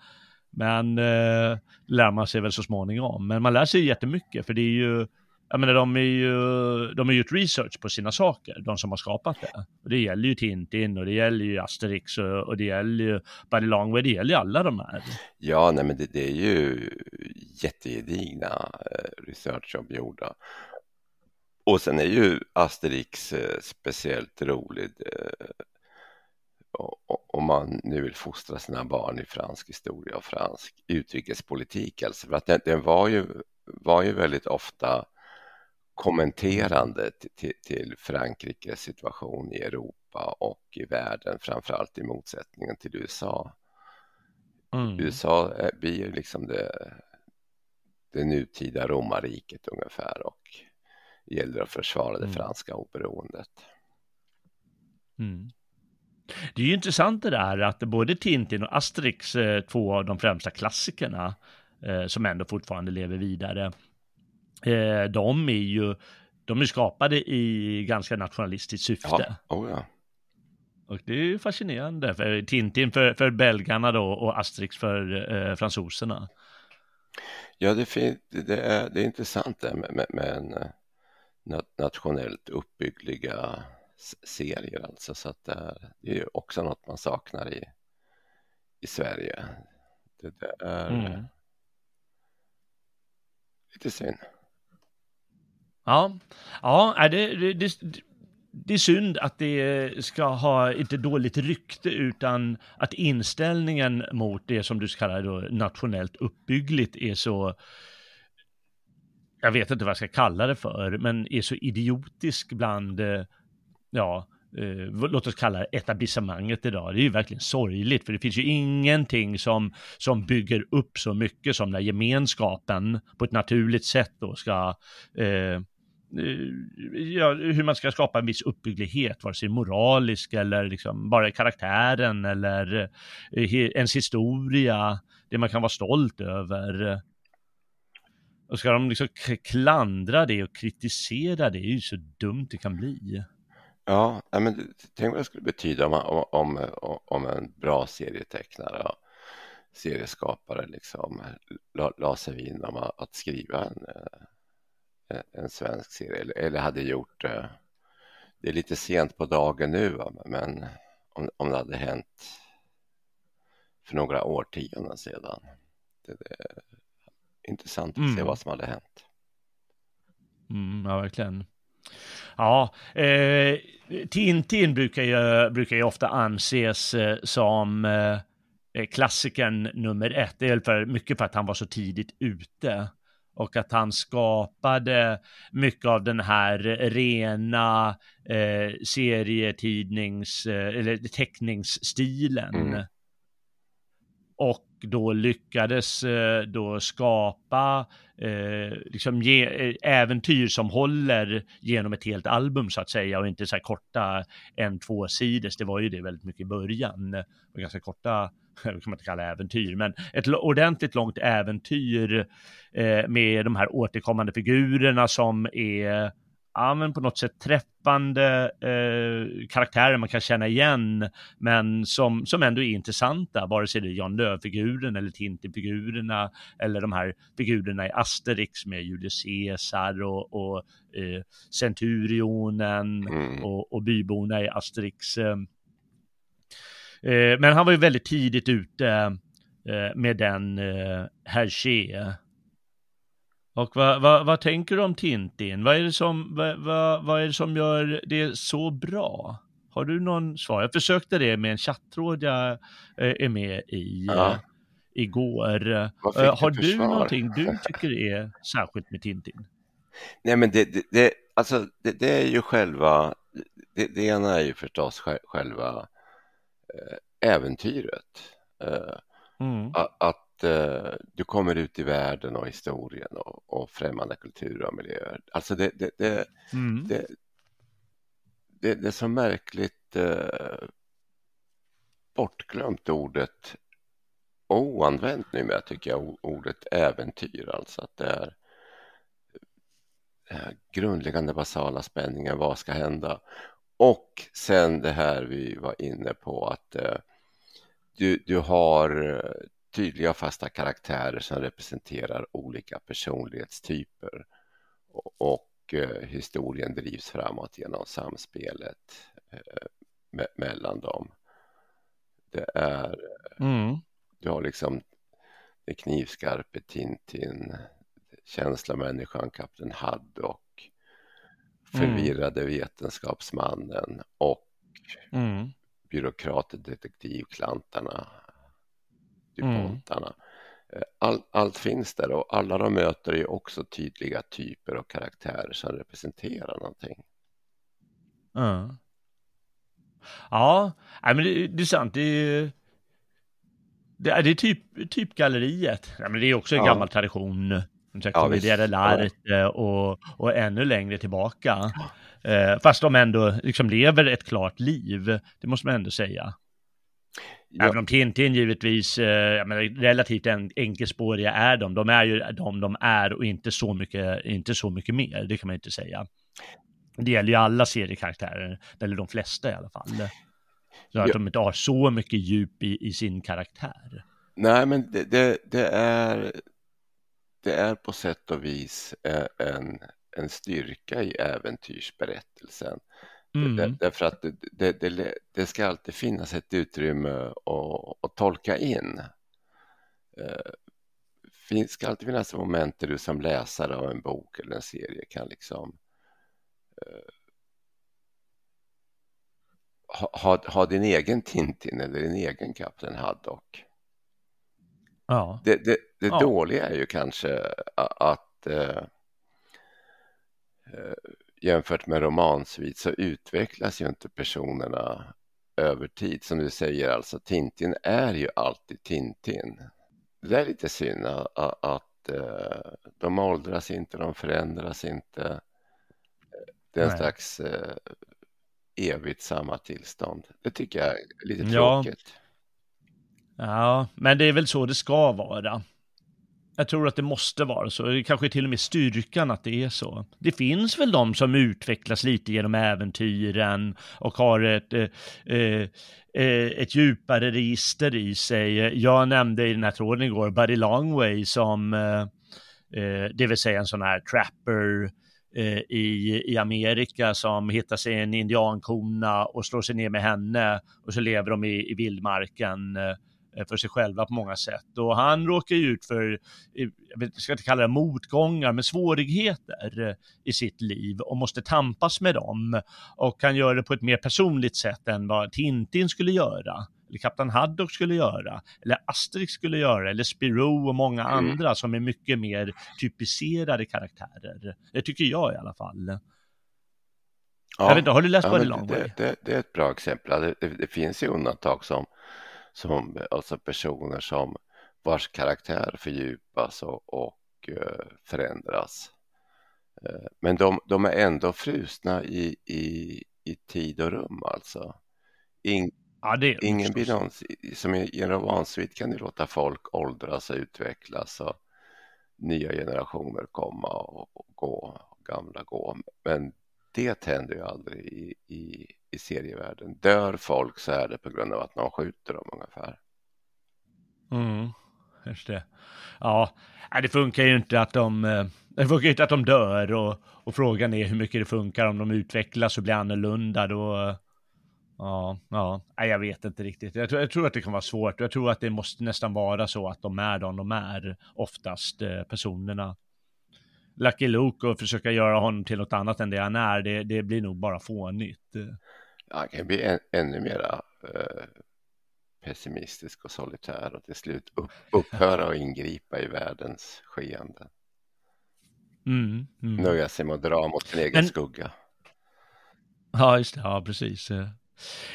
Men eh, lär man sig väl så småningom. Men man lär sig jättemycket, för det är ju jag menar, de, är ju, de har gjort research på sina saker, de som har skapat det. Och det gäller ju Tintin och det gäller ju Asterix och, och det gäller ju Buddy Longway, det gäller ju alla de här. Ja, nej men det, det är ju jättegedigna eh, researchjobb gjorda. Och sen är ju Asterix eh, speciellt rolig eh, om man nu vill fostra sina barn i fransk historia och fransk utrikespolitik. Alltså för att den, den var, ju, var ju väldigt ofta kommenterande till, till Frankrikes situation i Europa och i världen, framförallt i motsättningen till USA. Mm. USA blir ju liksom det, det nutida romarriket ungefär och gäller att försvara det mm. franska oberoendet. Mm. Det är ju intressant det där att både Tintin och Asterix, eh, två av de främsta klassikerna, eh, som ändå fortfarande lever vidare, eh, de är ju de är skapade i ganska nationalistiskt syfte. Ja, oh ja. Och det är fascinerande. För Tintin för, för belgarna då och Asterix för eh, fransoserna. Ja, det, det, är, det är intressant det med, med, med en eh, nationellt uppbyggliga serier alltså. Så att det är, det är ju också något man saknar i, i Sverige. Det, det är mm. lite synd. Ja, ja det, det, det, det är synd att det ska ha inte dåligt rykte utan att inställningen mot det som du kallar då nationellt uppbyggligt är så jag vet inte vad jag ska kalla det för, men är så idiotisk bland ja, eh, låt oss kalla det etablissemanget idag. Det är ju verkligen sorgligt, för det finns ju ingenting som, som bygger upp så mycket som när gemenskapen på ett naturligt sätt då ska eh, Eh, ja, hur man ska skapa en viss uppbygglighet, vare sig moralisk eller liksom bara karaktären eller eh, ens historia, det man kan vara stolt över. Och ska de liksom klandra det och kritisera det, det är ju så dumt det kan bli. Ja, men tänk vad det skulle betyda om, om, om en bra serietecknare och serieskapare liksom la, la sig vid om att skriva en, eh, en svensk serie eller, eller hade gjort det. Eh, det är lite sent på dagen nu, men om, om det hade hänt för några årtionden sedan. Det, det är intressant att mm. se vad som hade hänt. Mm, ja, verkligen. Ja, eh, Tintin brukar ju, brukar ju ofta anses eh, som eh, klassikern nummer ett. Det är för, mycket för att han var så tidigt ute och att han skapade mycket av den här rena eh, serietidnings eh, eller teckningsstilen. Mm. Och då lyckades eh, då skapa eh, liksom ge, eh, äventyr som håller genom ett helt album så att säga och inte så här korta en två sidor. Det var ju det väldigt mycket i början. Ganska korta, kan man inte kalla äventyr, men ett ordentligt långt äventyr eh, med de här återkommande figurerna som är ja, men på något sätt träffande eh, karaktärer man kan känna igen, men som, som ändå är intressanta, vare sig det är Jan Lööf-figuren eller Tintin-figurerna eller de här figurerna i Asterix med Julius Caesar och, och eh, Centurionen mm. och, och byborna i Asterix. Eh, men han var ju väldigt tidigt ute eh, med den eh, Hergé och vad, vad, vad, tänker du om Tintin? Vad är, det som, vad, vad, är det som gör det så bra? Har du någon svar? Jag försökte det med en chattråd jag eh, är med i ja. Eh, igår. Eh, har du svar? någonting du tycker är särskilt med Tintin? Nej, men det, det, det alltså, det, det, är ju själva, det, det ena är ju förstås själva äventyret. Mm. Att eh, du kommer ut i världen och historien och, och främmande kulturer och miljöer. Alltså det, det, det, mm. det, det, det är så märkligt eh, bortglömt ordet oanvänt numera tycker jag, ordet äventyr. Alltså att det är grundläggande basala spänningen, vad ska hända? Och sen det här vi var inne på att eh, du, du har eh, tydliga fasta karaktärer som representerar olika personlighetstyper och, och eh, historien drivs framåt genom samspelet eh, me mellan dem. Det är, mm. du har liksom den knivskarpe Tintin, känslomänniskan Kapten Haddock, förvirrade mm. vetenskapsmannen och mm. byråkraten detektivklantarna DuPontarna. Mm. All, allt finns där och alla de möter är också tydliga typer och karaktärer som representerar någonting. Mm. Ja, men det, det är sant. Det är, det är, typ, typ galleriet. Ja, men det är också en ja. gammal tradition. Komediera ja, ja. och, och ännu längre tillbaka. Eh, fast de ändå liksom lever ett klart liv, det måste man ändå säga. Ja. Även om Tintin givetvis, eh, menar, relativt en, enkelspåriga är de. De är ju de de är och inte så mycket, inte så mycket mer, det kan man inte säga. Det gäller ju alla seriekaraktärer, eller de flesta i alla fall. Så att ja. de inte har så mycket djup i, i sin karaktär. Nej, men det, det, det, är, det är på sätt och vis eh, en, en styrka i äventyrsberättelsen. Mm. Därför att det, det, det, ska alltid finnas ett utrymme att, att tolka in. Det eh, ska alltid finnas moment där du som läsare av en bok eller en serie kan liksom uh, ha, ha, din egen Tintin eller din egen Kapten Haddock. Ja. Det, det, det ja. dåliga är ju kanske att uh, jämfört med romansvit så utvecklas ju inte personerna över tid. Som du säger, alltså Tintin är ju alltid Tintin. Det är lite synd att, att uh, de åldras inte, de förändras inte. Det är en Nej. slags uh, evigt samma tillstånd. Det tycker jag är lite tråkigt. Ja. men det är väl så det ska vara. Jag tror att det måste vara så. Det kanske till och med styrkan att det är så. Det finns väl de som utvecklas lite genom äventyren och har ett, eh, eh, eh, ett djupare register i sig. Jag nämnde i den här tråden igår Buddy Longway som, eh, eh det vill säga en sån här trapper eh, i, i Amerika som hittar sig en indiankona och slår sig ner med henne och så lever de i, i vildmarken Eh, för sig själva på många sätt. Och han råkar ju ut för, jag ska inte kalla det motgångar, men svårigheter eh, i sitt liv och måste tampas med dem. Och kan göra det på ett mer personligt sätt än vad Tintin skulle göra eller Kapten Haddock skulle göra, eller Asterix skulle göra, eller Spirou och många mm. andra som är mycket mer typiserade karaktärer. Det tycker jag i alla fall. Ja, jag vet inte, har du läst ja, Body Long det, det, det, är ett bra exempel. Det, det, det finns ju undantag som som alltså personer som vars karaktär fördjupas och, och uh, förändras. Uh, men de, de, är ändå frusna i, i, i tid och rum alltså. In, ja, det ingen blir någon, som i en romansvit kan du låta folk åldras och utvecklas och nya generationer komma och, och gå, och gamla gå. Men det händer ju aldrig i, i, i serievärlden. Dör folk så är det på grund av att någon skjuter dem ungefär. Mm, just det. Ja, det funkar ju inte att de, eh, det funkar inte att de dör och, och frågan är hur mycket det funkar om de utvecklas och blir annorlunda då. Ja, ja, jag vet inte riktigt. Jag tror, jag tror att det kan vara svårt. Jag tror att det måste nästan vara så att de är de de är, oftast eh, personerna. Lucky Luke och försöka göra honom till något annat än det han är, det, det blir nog bara fånigt. Han kan bli än, ännu mera uh, pessimistisk och solitär och till slut upp, upphöra att ingripa i världens skeende. Mm, mm. Nöja sig med att dra mot sin egen Men... skugga. Ja, just det. Ja, precis.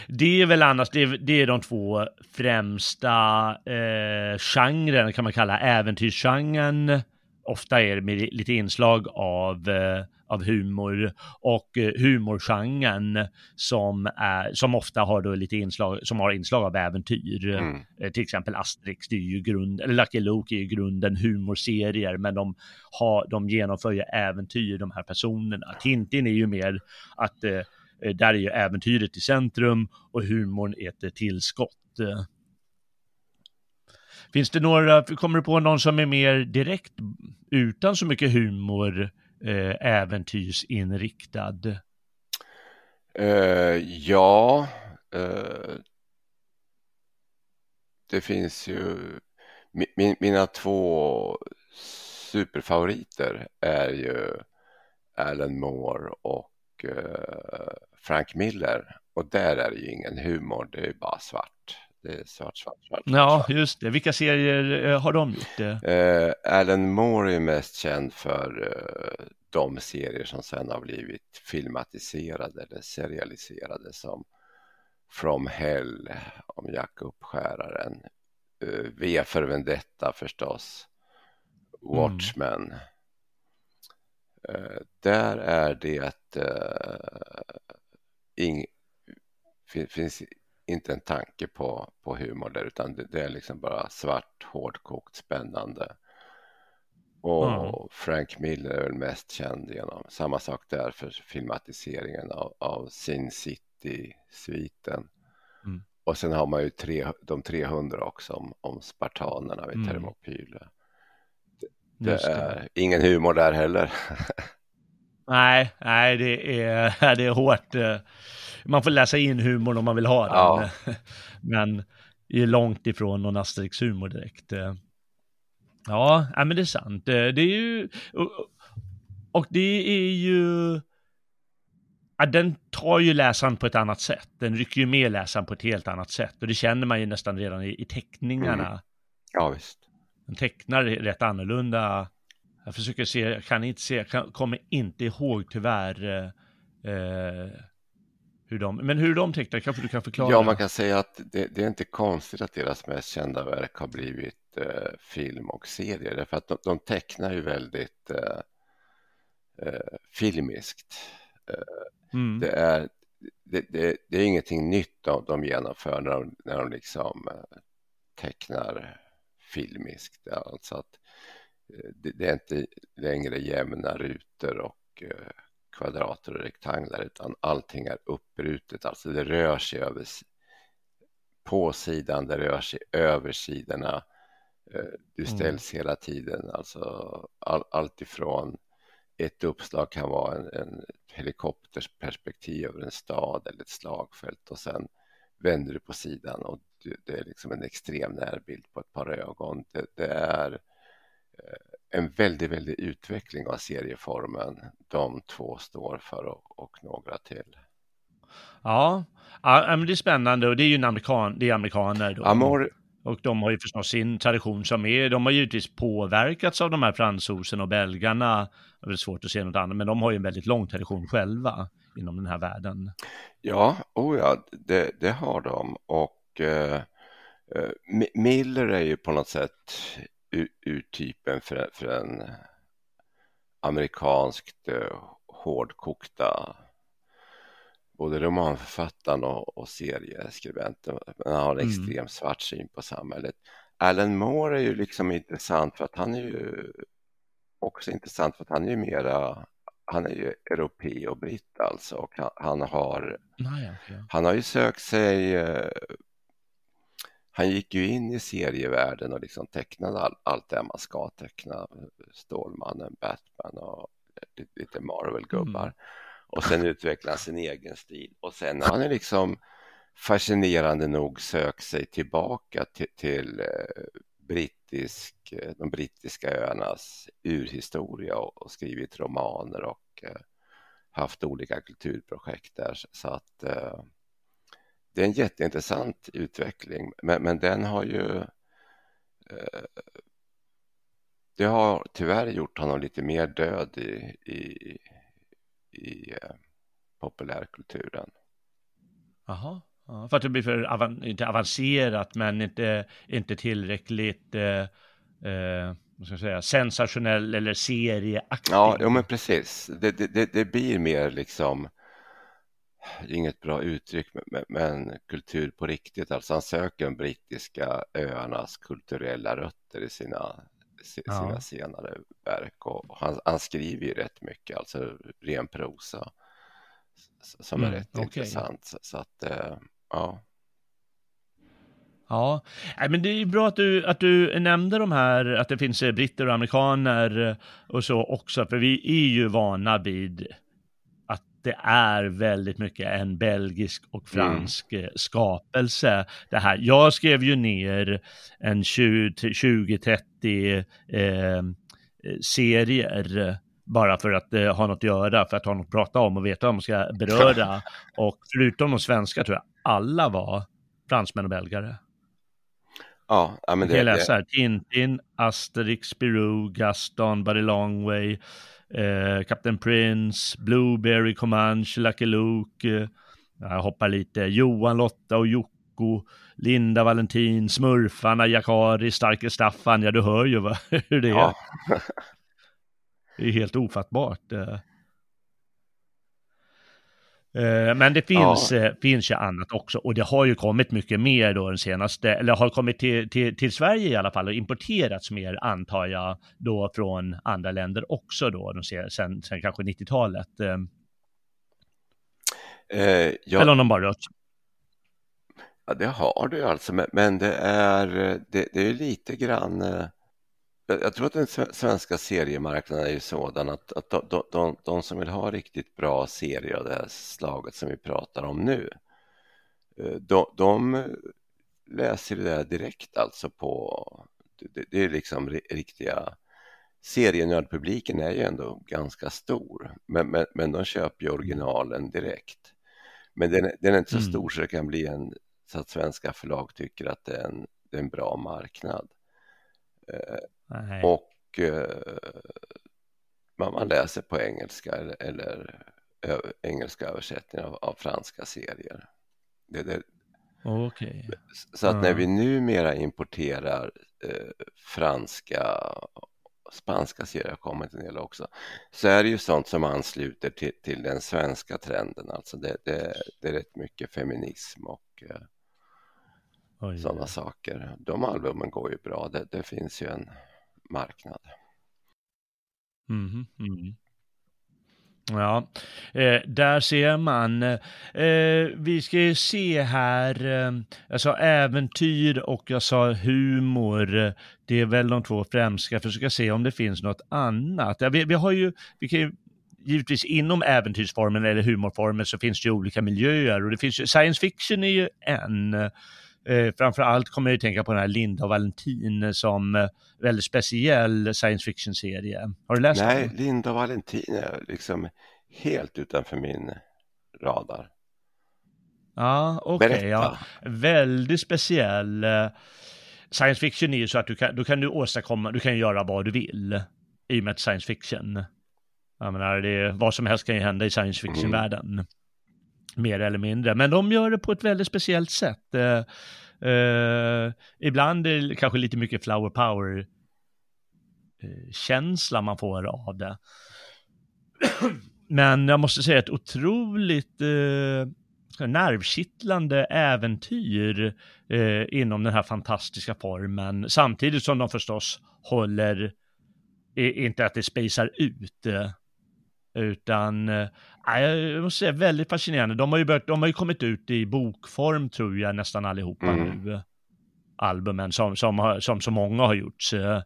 Det är väl annars, det är, det är de två främsta eh, genrerna kan man kalla äventyrsgenren ofta är det med lite inslag av, eh, av humor och eh, humorgenren som, är, som ofta har då lite inslag, som har inslag av äventyr. Mm. Eh, till exempel Asterix, det är ju grund, eller Lucky Luke är ju grunden humorserier, men de, har, de genomför ju äventyr, de här personerna. Tintin är ju mer att eh, där är ju äventyret i centrum och humorn är ett tillskott. Finns det några, kommer du på någon som är mer direkt utan så mycket humor, eh, äventyrsinriktad? Uh, ja, uh, det finns ju, min, mina två superfavoriter är ju Alan Moore och uh, Frank Miller och där är det ju ingen humor, det är bara svart. Det är svart, svart, svart. Ja, just det. Vilka serier eh, har de gjort? Det? Eh, Alan Moore är mest känd för eh, de serier som sen har blivit filmatiserade eller serialiserade som From Hell om Jack Uppskäraren, eh, V för Vendetta förstås, Watchmen. Mm. Eh, där är det eh, ing, finns inte en tanke på, på humor där utan det, det är liksom bara svart, hårdkokt, spännande. Och mm. Frank Miller är väl mest känd genom samma sak där för filmatiseringen av, av Sin City-sviten. Mm. Och sen har man ju tre, de 300 också om, om spartanerna vid mm. Thermopyle. Det, det är ingen humor där heller. nej, nej, det är, det är hårt. Eh, man får läsa in humorn om man vill ha den. Ja. Men det är långt ifrån någon Asterix-humor direkt. Ja, men det är sant. Det är ju, och det är ju, ja, den tar ju läsaren på ett annat sätt. Den rycker ju med läsaren på ett helt annat sätt. Och det känner man ju nästan redan i, i teckningarna. Mm. Ja, visst. Den tecknar rätt annorlunda Jag försöker se, jag kan inte se, jag kan, kommer inte ihåg tyvärr eh, hur de, men hur de tecknar kanske du kan förklara? Ja, man kan säga att det, det är inte konstigt att deras mest kända verk har blivit eh, film och serier, därför att de, de tecknar ju väldigt eh, eh, filmiskt. Eh, mm. Det, är, det, det, det, är ingenting nytt de, de genomför när de, när de liksom eh, tecknar filmiskt. Alltså att eh, det, är inte längre jämna rutor och kvadrater och rektanglar utan allting är uppbrutet. Alltså det rör sig över på sidan, det rör sig över sidorna. Eh, du mm. ställs mm. hela tiden, alltså all, allt ifrån ett uppslag kan vara en, en helikoptersperspektiv över en stad eller ett slagfält och sen vänder du på sidan och det är liksom en extrem närbild på ett par ögon. Det, det är eh, en väldigt, väldigt utveckling av serieformen de två står för och, och några till. Ja. ja, men det är spännande och det är ju en amerikan, det är amerikaner. Då. Amor... Och de har ju förstås sin tradition som är, de har givetvis påverkats av de här fransoserna och belgarna. Det är svårt att se något annat, men de har ju en väldigt lång tradition själva inom den här världen. Ja, oh ja det, det har de och eh, eh Miller är ju på något sätt urtypen för, för en amerikanskt eh, hårdkokta både romanförfattaren och, och serieskribenten. Men han har en mm. extrem svart syn på samhället. Alan Moore är ju liksom intressant för att han är ju också intressant för att han är ju mera han är ju europé och britt alltså och han, han har Nej, okay. han har ju sökt sig eh, han gick ju in i serievärlden och liksom tecknade all, allt det man ska teckna Stålmannen, Batman och lite Marvel-gubbar mm. och sen utvecklade han sin egen stil och sen har han liksom fascinerande nog sökt sig tillbaka till, till eh, brittisk, eh, de brittiska öarnas urhistoria och, och skrivit romaner och eh, haft olika kulturprojekt där. Så att det är en jätteintressant utveckling, men, men den har ju eh, det har tyvärr gjort honom lite mer död i, i, i eh, populärkulturen. Jaha, Ja, för att det blir för avan inte avancerat men inte, inte tillräckligt eh, eh, vad ska jag säga, sensationell eller serieaktig. Ja, ja men precis. Det, det, det blir mer liksom inget bra uttryck, men, men, kultur på riktigt. Alltså han söker de brittiska öarnas kulturella rötter i sina, sina ja. senare verk och han, han, skriver ju rätt mycket, alltså ren prosa som är mm, rätt okay. intressant. Så, att, eh, Ja. Ja, men det är bra att du, att du nämnde de här, att det finns eh, britter och amerikaner och så också, för vi är ju vana vid det är väldigt mycket en belgisk och fransk mm. skapelse. Det här. Jag skrev ju ner en 20-30 eh, serier bara för att eh, ha något att göra, för att ha något att prata om och veta vad man ska beröra. och förutom de svenska tror jag alla var fransmän och belgare. Ja, men det... Jag läser här, Tintin, Asterix, Spirou, Gaston, Buddy Longway, eh, Captain Prince, Blueberry, Comanche, Lucky Luke, eh, jag hoppar lite, Johan, Lotta och Jocko, Linda, Valentin, Smurfarna, Jakari, Starke Staffan, ja du hör ju vad, hur det är. Ja. det är helt ofattbart. Eh. Eh, men det finns, ja. Eh, finns ju annat också och det har ju kommit mycket mer då den senaste, eller har kommit till, till, till Sverige i alla fall och importerats mer antar jag då från andra länder också då, de sen, sen kanske 90-talet. Eh, eh, ja. Eller om de bara rört Ja, det har du alltså, men det är, det, det är lite grann jag tror att den svenska seriemarknaden är ju sådan att, att de, de, de, som vill ha riktigt bra serier av det här slaget som vi pratar om nu, eh, de, de läser det där direkt alltså på, det, det är liksom riktiga, serienördpubliken är ju ändå ganska stor, men, men, men de köper ju originalen direkt. Men den, den är inte så mm. stor så det kan bli en, så att svenska förlag tycker att det är en, det är en bra marknad. Nej. Och eh, man läser på engelska eller, eller ö, engelska översättningar av, av, franska serier. Det, det, okay. Så att när vi numera importerar eh, franska spanska serier kommit en del också, så är det ju sånt som ansluter till, till den svenska trenden. Alltså det, det, det är rätt mycket feminism och eh, sådana saker. De albumen går ju bra, det, det finns ju en marknad. Mm, mm. Ja, eh, där ser man. Eh, vi ska ju se här, eh, jag sa äventyr och jag sa humor. Det är väl de två främsta. Jag försöka se om det finns något annat. Ja, vi, vi, har ju, vi kan ju, givetvis inom äventyrsformen eller humorformen så finns det ju olika miljöer och det finns ju, science fiction är ju en. Eh, framförallt kommer jag att tänka på den här Linda och Valentin som eh, väldigt speciell science fiction-serie. Har du läst Nej, den? Nej, Linda och Valentin är liksom helt utanför min radar. Ja, okej. Okay, ja. Väldigt speciell. Eh, science fiction är ju så att du kan, då kan du åstadkomma, du kan göra vad du vill i och med science fiction. Jag menar, det, vad som helst kan ju hända i science mm. fiction-världen. Mm mer eller mindre. Men de gör det på ett väldigt speciellt sätt. Eh, eh, ibland är det kanske lite mycket flower power-känsla man får av det. Men jag måste säga ett otroligt eh, nervkittlande äventyr eh, inom den här fantastiska formen. Samtidigt som de förstås håller, inte att det spejsar ut, eh, utan eh, jag måste säga väldigt fascinerande. De har ju, börjat, de har ju kommit ut i bokform tror jag nästan allihopa mm. nu. Albumen som, som, som så många har gjort. Så,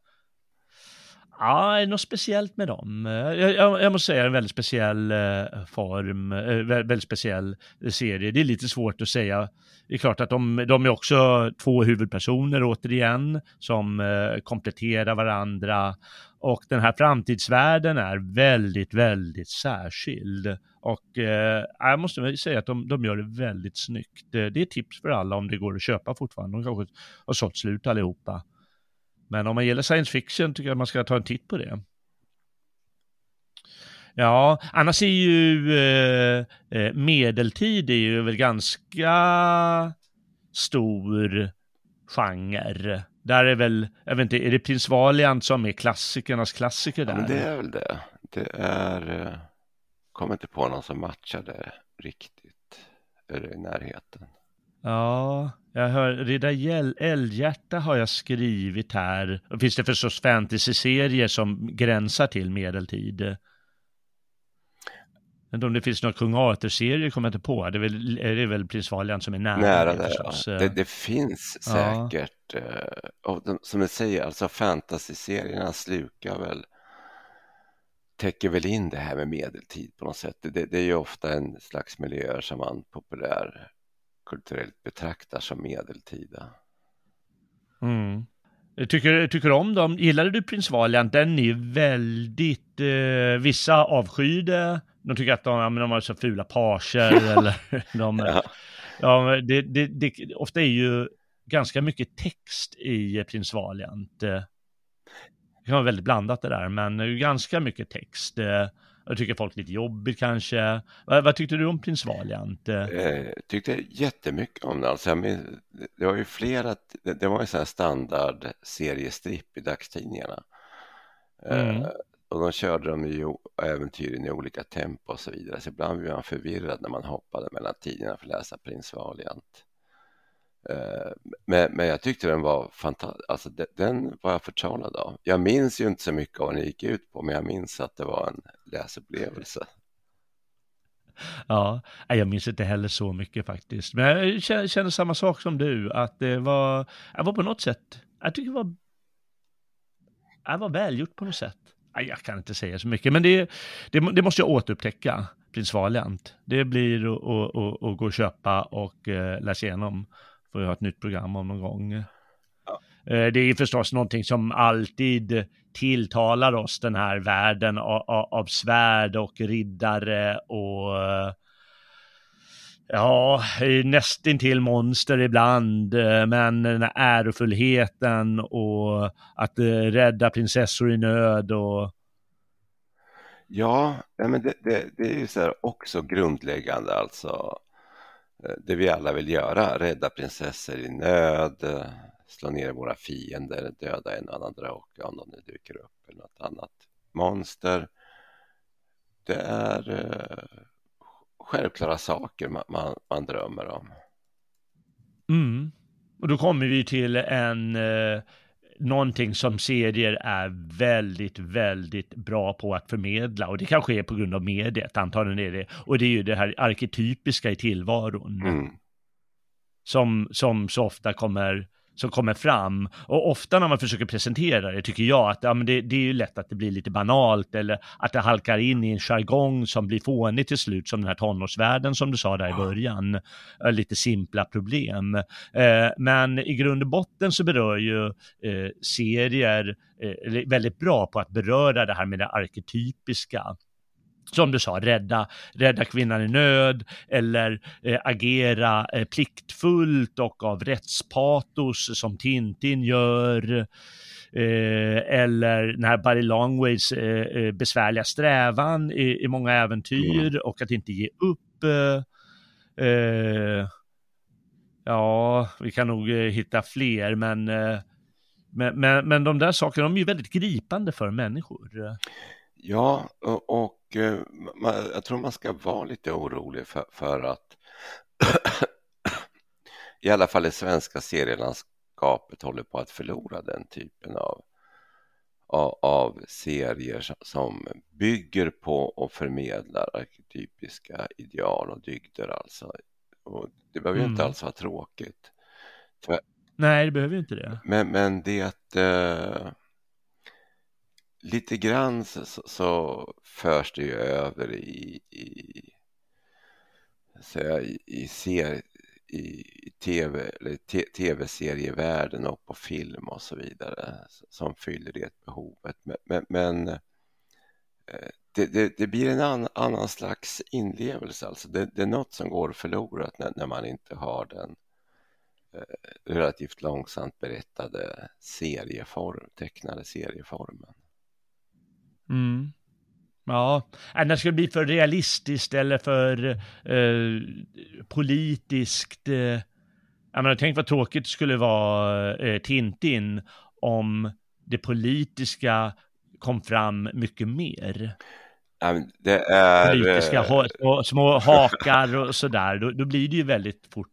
Ja, det är något speciellt med dem. Eh, jag, jag, jag måste säga en väldigt speciell eh, form, eh, väldigt speciell serie. Det är lite svårt att säga. Det är klart att de, de är också två huvudpersoner återigen som kompletterar varandra. Och den här framtidsvärlden är väldigt, väldigt särskild. Och eh, jag måste säga att de, de gör det väldigt snyggt. Det är tips för alla om det går att köpa fortfarande. De kanske har sålt slut allihopa. Men om man gillar science fiction tycker jag man ska ta en titt på det. Ja, annars är ju eh, eh, medeltid är ju väl ganska stor genre. Där är väl, jag vet inte, är det Prins Valiant som är klassikernas klassiker där? Ja, men det är väl det. Det är, eh, kommer inte på någon som matchar det riktigt, eller i närheten. Ja, jag hör, Ridda Eldhjärta har jag skrivit här. Och finns det förstås fantasy-serier som gränsar till medeltid. Men om det finns några kung Arthur-serier kommer jag inte på. Det är väl, är det väl Prins Valiant som är nära. Nära det, ja. det, det finns säkert. Ja. Eh, och de, som jag säger, alltså fantasy-serierna slukar väl täcker väl in det här med medeltid på något sätt. Det, det är ju ofta en slags miljöer som man populär kulturellt betraktar som medeltida. Mm. Tycker, tycker om dem? Gillade du Prins Valiant? Den är väldigt, eh, vissa avskydde, de tycker att de, ja, de har så fula pager eller de, ja. ja det, det, det, ofta är ju ganska mycket text i Prins Valiant. Det kan vara väldigt blandat det där, men ganska mycket text. Jag tycker folk är lite jobbigt kanske. Vad, vad, tyckte du om Prins Valiant? Jag eh, tyckte jättemycket om den. Alltså, men, det var ju flera, det var en sån här standard seriestripp i dagstidningarna. Eh, mm. och de körde de ju äventyren i olika tempo och så vidare. Så ibland blev man förvirrad när man hoppade mellan tidningarna för att läsa Prins Valiant. Eh, men, men jag tyckte den var fantastisk, alltså den var jag förtrollad av. Jag minns ju inte så mycket av vad den gick ut på, men jag minns att det var en läsupplevelse. Ja, jag minns inte heller så mycket faktiskt. Men jag känner samma sak som du, att det var, jag var på något sätt, jag tycker det var, jag var välgjort på något sätt. Jag kan inte säga så mycket, men det, det, det måste jag återupptäcka, Prins Valiant. Det blir att gå och köpa och eh, läsa igenom får jag ha ett nytt program om någon gång. Ja. Eh, det är förstås någonting som alltid tilltalar oss, den här världen av, av svärd och riddare och ja, nästintill monster ibland, eh, men den här ärofullheten och att rädda prinsessor i nöd och Ja, men det, det, det är ju så också grundläggande alltså eh, Eh, det vi alla vill göra, rädda prinsessor i nöd, eh, slå ner våra fiender, döda en annan drake om de nu dyker upp eller något annat monster. Det är eh, självklara saker man, man, man drömmer om. Mm. Och då kommer vi till en eh, någonting som serier är väldigt, väldigt bra på att förmedla och det kanske är på grund av mediet, antagligen är det. Och det är ju det här arketypiska i tillvaron. Mm. Som, som så ofta kommer som kommer fram. Och ofta när man försöker presentera det tycker jag att ja, men det, det är ju lätt att det blir lite banalt eller att det halkar in i en jargong som blir fånig till slut som den här tonårsvärlden som du sa där i början. Lite simpla problem. Eh, men i grund och botten så berör ju eh, serier eh, väldigt bra på att beröra det här med det arketypiska som du sa, rädda, rädda kvinnan i nöd eller eh, agera eh, pliktfullt och av rättspatos som Tintin gör. Eh, eller den här Barry Longways eh, eh, besvärliga strävan i, i många äventyr mm. och att inte ge upp. Eh, ja, vi kan nog hitta fler, men, men, men, men de där sakerna de är ju väldigt gripande för människor. Ja, och eh, jag tror man ska vara lite orolig för, för att i alla fall det svenska serielandskapet håller på att förlora den typen av, av, av serier som bygger på och förmedlar arketypiska ideal och dygder alltså. Och det behöver mm. inte alls vara tråkigt. Nej, det behöver inte det. Men, men det eh, lite grann så, så förs det ju över i, i, säga, i, i, ser, i tv, eller tv-serievärlden och på film och så vidare som fyller det behovet. Men, men, men eh, det, det, det, blir en an, annan slags inlevelse, alltså det, det, är något som går förlorat när, när man inte har den eh, relativt långsamt berättade serieform, tecknade serieformen. Mm. Ja, när det skulle bli för realistiskt eller för eh, politiskt. Eh, jag menar, tänk vad tråkigt det skulle vara eh, Tintin om det politiska kom fram mycket mer. Det är... Politiska ha, små hakar och sådär, då, då blir det ju väldigt fort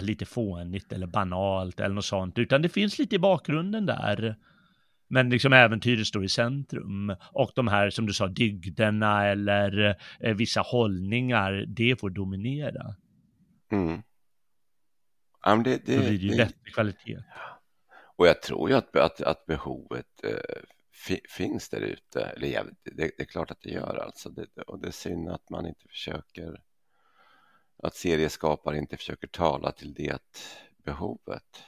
lite fånigt eller banalt eller något sånt, utan det finns lite i bakgrunden där. Men liksom äventyret står i centrum. Och de här, som du sa, dygderna eller eh, vissa hållningar, det får dominera. Mm. Ja, det, det, Då blir det ju det, bättre kvalitet. Och jag tror ju att, att, att behovet eh, finns där ute. Eller ja, det, det, är klart att det gör alltså. Och det är synd att man inte försöker, att serieskapare inte försöker tala till det behovet.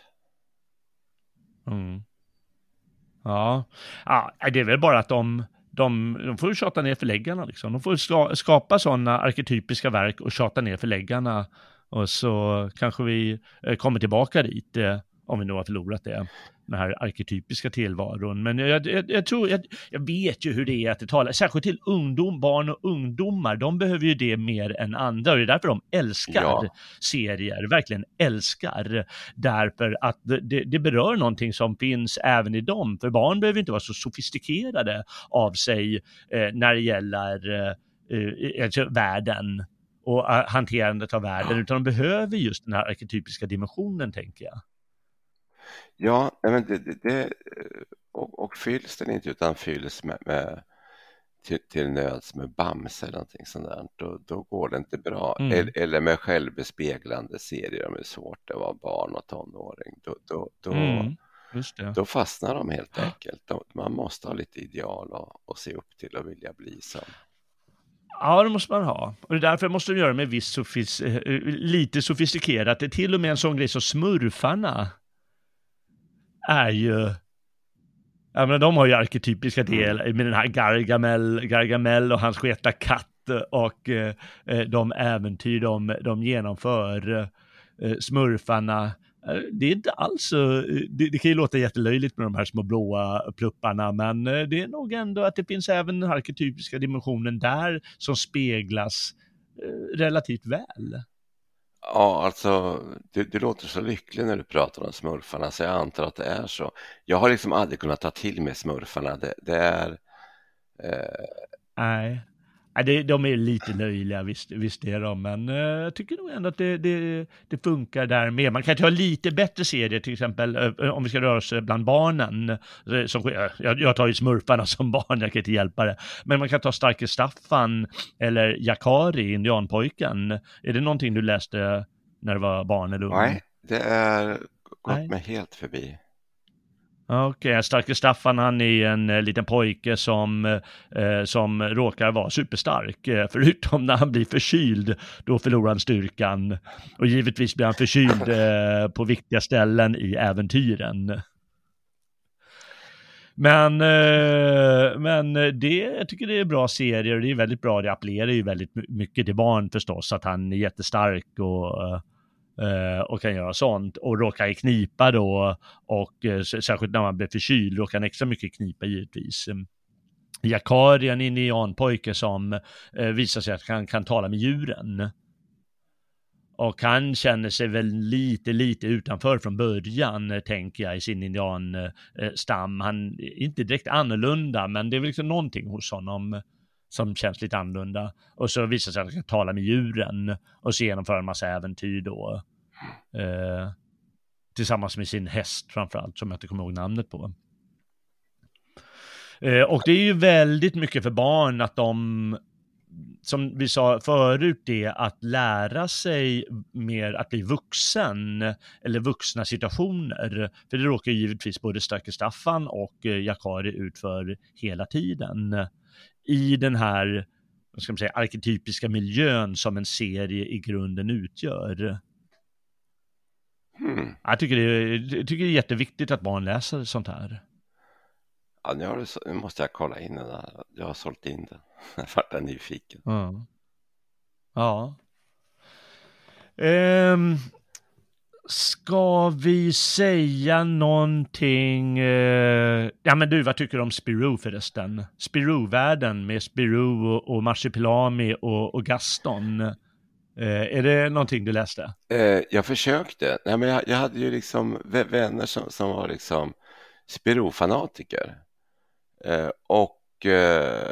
Mm. Ja. ja, det är väl bara att de, de, de får tjata ner förläggarna liksom. De får skapa sådana arketypiska verk och tjata ner förläggarna. Och så kanske vi eh, kommer tillbaka dit, eh, om vi nu har förlorat det den här arketypiska tillvaron. Men jag, jag, jag tror, jag, jag, vet ju hur det är att det talar, särskilt till ungdom, barn och ungdomar, de behöver ju det mer än andra och det är därför de älskar ja. serier, verkligen älskar. Därför att det, det, berör någonting som finns även i dem, för barn behöver inte vara så sofistikerade av sig eh, när det gäller eh, eh alltså världen och uh, hanterandet av världen, utan de behöver just den här arketypiska dimensionen, tänker jag. Ja, men det, det, det, och, och fylls den inte utan fylls med, med till, till nöds med Bamse eller någonting sånt där, då, då går det inte bra. Mm. Eller, eller, med självbespeglande serier om hur svårt det var barn och tonåring. Då, då, då, mm. då fastnar de helt enkelt. man måste ha lite ideal och, och se upp till och vilja bli som. Ja, det måste man ha. Och det är därför måste de göra med viss sofis eh, lite sofistikerat. Det är till och med en sån grej som smurfarna är ju Ja men de har ju arketypiska mm. delar med den här Gargamel, Gargamel och hans sketa katt och eh, de äventyr de, de genomför. Eh, smurfarna det är inte alls så, det, det, kan ju låta jättelöjligt med de här små blåa plupparna, men det är nog ändå att det finns även den arketypiska dimensionen där som speglas relativt väl. Ja, alltså du, du låter så lycklig när du pratar om smurfarna så jag antar att det är så. Jag har liksom aldrig kunnat ta till mig smurfarna. Det, det är... Eh... Nej. Nej, de är lite löjliga, visst, visst är de, men uh, jag tycker nog ändå att det, det, det, funkar där med. Man kan ta lite bättre serier, till exempel uh, om vi ska röra oss bland barnen. Uh, som, jag, jag tar ju smurfarna som barn, jag kan inte hjälpa det. Men man kan ta Starke Staffan eller Jakari, indianpojken. Är det någonting du läste när du var barn eller ung? Nej, det är gått mig helt förbi. Okej, okay. Starke Staffan han är en eh, liten pojke som, eh, som råkar vara superstark. Eh, förutom när han blir förkyld, då förlorar han styrkan. Och givetvis blir han förkyld eh, på viktiga ställen i äventyren. Men, eh, men det, jag tycker det är bra serier och det är väldigt bra. Det appellerar ju väldigt mycket till barn förstås, att han är jättestark och eh, Eh, Eh, och kan göra sånt och råkar i knipa då och eh, särskilt när man blir förkyld råkar han extra mycket knipa givetvis. Jakari är en indianpojke som eh, visar sig att han kan tala med djuren. Och han känner sig väl lite, lite utanför från början, tänker jag, i sin indianstam. Han är inte direkt annorlunda, men det är väl liksom någonting hos honom som känns lite annorlunda. Och så visar det sig att han kan tala med djuren och så genomföra en massa äventyr då. Eh, tillsammans med sin häst framförallt, som jag inte kommer ihåg namnet på. Eh, och det är ju väldigt mycket för barn att de, som vi sa förut, det att lära sig mer att bli vuxen eller vuxna situationer. För det råkar givetvis både Starke Staffan och eh, Jakari ut för hela tiden i den här vad ska man säga, arketypiska miljön som en serie i grunden utgör. Hmm. Jag, tycker det är, jag tycker det är jätteviktigt att barn läser sånt här. Ja, nu, du, nu måste jag kolla in den där. Jag har sålt in den. Jag vart nyfiken. Mm. Ja. Um, Ska vi säga någonting? Eh, ja men du, vad tycker du om Spirou förresten? Spirou-världen med Spirou och, och Marsipelami och, och Gaston. Eh, är det någonting du läste? Eh, jag försökte. Nej, men jag, jag, hade ju liksom vänner som, som var liksom Spirou-fanatiker. Eh, och eh,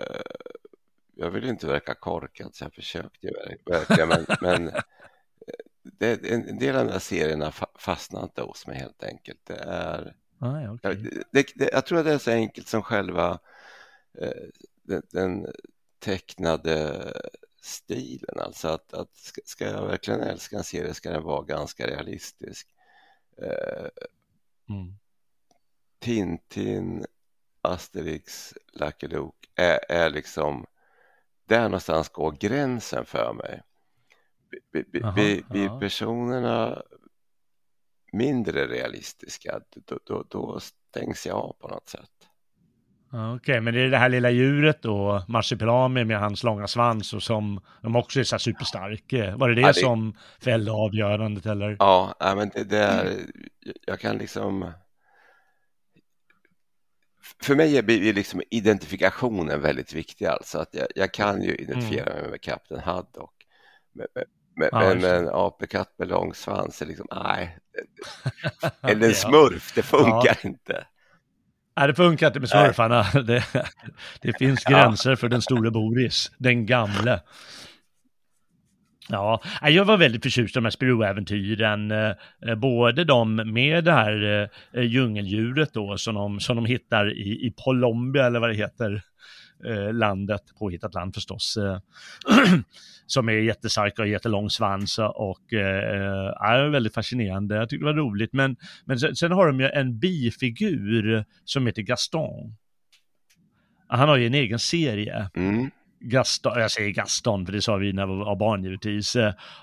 jag vill inte verka korkad så jag försökte verkligen. Men, men det, en del av de där serierna fastnar inte hos mig helt enkelt. Det är, ah, okay. det, det, jag tror att det är så enkelt som själva eh, den, den, tecknade stilen. Alltså att, att ska jag verkligen älska en serie ska den vara ganska realistisk. Eh, mm. Tintin, Asterix, Lucky Luke är, är liksom där någonstans går gränsen för mig blir personerna mindre realistiska, då, då, då, stängs jag av på något sätt. Okej, okay, men det är det här lilla djuret då, Marsipelami med hans långa svans och som de också är så superstark. Var det det, ja, det... som fällde avgörandet eller? Ja, men det, det är, jag kan liksom för mig är liksom identifikationen väldigt viktig alltså. Att jag, jag kan ju identifiera mm. mig med Kapten Haddock. Med, men, ja, men, en apekatt med lång svans är liksom, nej. Eller en smurf, det funkar ja. inte. Nej, det funkar inte med smurfarna. Det, det finns gränser för den store Boris, den gamle. Ja, jag var väldigt förtjust i de här Spirou-äventyren. Eh, både de med det här eh, djungeldjuret då som de, som de hittar i, i Colombia eller vad det heter eh, landet, påhittat land förstås, eh, som är jättestark och jättelång svans och eh, är väldigt fascinerande. Jag tyckte det var roligt, men, men sen, sen har de ju en bifigur som heter Gaston. Han har ju en egen serie. Mm. Gaston, jag säger Gaston för det sa vi när vi var barn givetvis.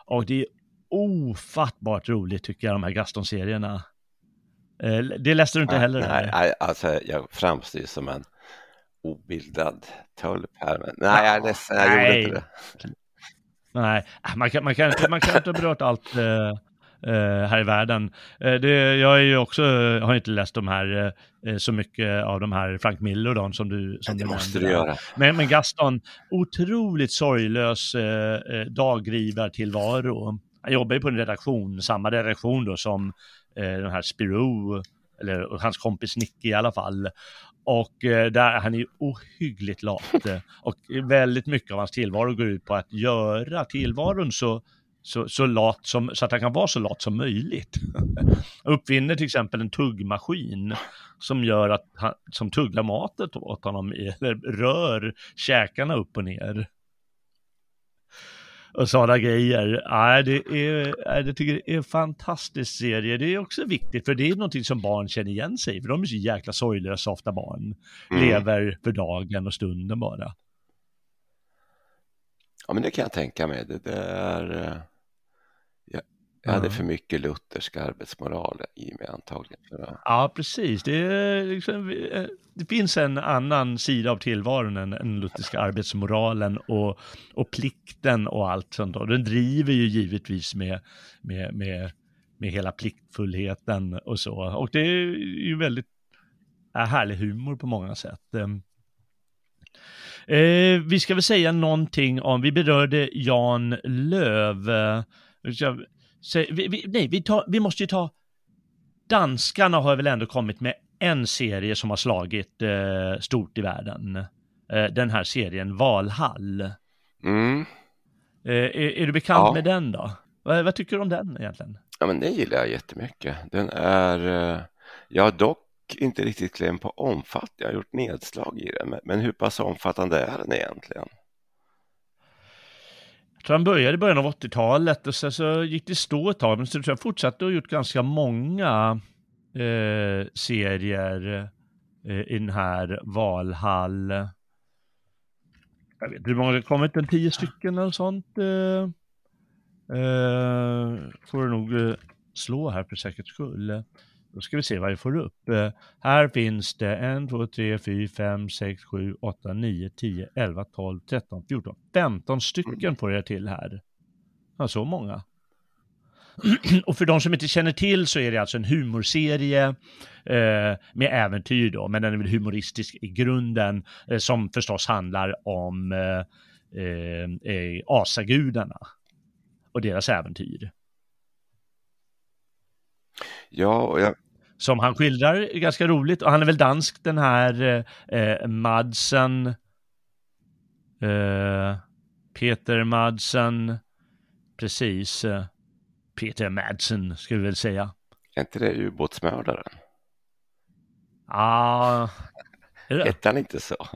Och det är ofattbart roligt tycker jag, de här Gaston-serierna. Det läste du inte heller? Nej, nej alltså jag framstår som en obildad tölp här. Men nej, jag är ledsen, jag nej. gjorde inte det. Nej, man kan, man kan, inte, man kan inte ha berört allt, eh, eh, här i världen. Eh, det, jag är ju också, har inte läst de här eh, så mycket av de här Frank Miller då, som du, som det du måste du göra. Men, men Gaston, otroligt sorglös eh, dagrivartillvaro. Han jobbar ju på en redaktion, samma redaktion då som eh, den här Spirou, eller hans kompis Nicky i alla fall. Och eh, där, han är ju ohyggligt lat. Eh, och väldigt mycket av hans tillvaro går ut på att göra tillvaron så, så, så lat som, så att han kan vara så lat som möjligt. Uppfinner till exempel en tuggmaskin som gör att han, som tuggar matet åt honom, eller rör käkarna upp och ner och sådana grejer. Ja, det, är, det tycker jag är en fantastisk serie. Det är också viktigt, för det är någonting som barn känner igen sig för de är så jäkla sorglösa ofta barn. Mm. Lever för dagen och stunden bara. Ja, men det kan jag tänka mig. Det, det är... Jag hade för mycket luthersk arbetsmoral i mig antagligen. Ja, precis. Det, liksom, eh, det, finns en annan sida av tillvaron än den lutherska arbetsmoralen och, och plikten och allt sånt. Och den driver ju givetvis med, med, med, med hela pliktfullheten och så. Och det är ju väldigt är härlig humor på många sätt. Ehm, eh, vi ska väl säga någonting om, vi berörde Jan Löv. Så vi, vi, nej, vi, tar, vi måste ju ta... Danskarna har väl ändå kommit med en serie som har slagit eh, stort i världen. Eh, den här serien Valhall. Mm. Eh, är, är, du bekant ja. med den då? Vad, vad, tycker du om den egentligen? Ja, men den gillar jag jättemycket. Den är... Eh, jag har dock inte riktigt kläm på omfattning. Jag har gjort nedslag i den, men hur pass omfattande är den egentligen? Jag tror han började i början av 80-talet och sen så gick det stå ett tag, men sen tror jag fortsatte och gjort ganska många eh, serier eh, i den här Valhall. Jag vet inte hur många det kommit, en tio stycken eller sånt. Eh, eh, får du nog eh, slå här för säkerhets skull. Då ska vi se vad vi får upp. Eh, här finns det 1, 2, 3, 4, 5, 6, 7, 8, 9, 10, 11, 12, 13, 14, 15 stycken får jag till här. Ja, så många. Och för de som inte känner till så är det alltså en humorserie eh, med äventyr då, men den är väl humoristisk i grunden, eh, som förstås handlar om eh, eh, asagudarna och deras äventyr. Ja, och jag, som han skildrar ganska roligt. Och han är väl dansk den här eh, Madsen. Eh, Peter Madsen. Precis. Eh, Peter Madsen ska vi väl säga. Är inte det ubåtsmördaren? Ja, ah, Hette han inte så?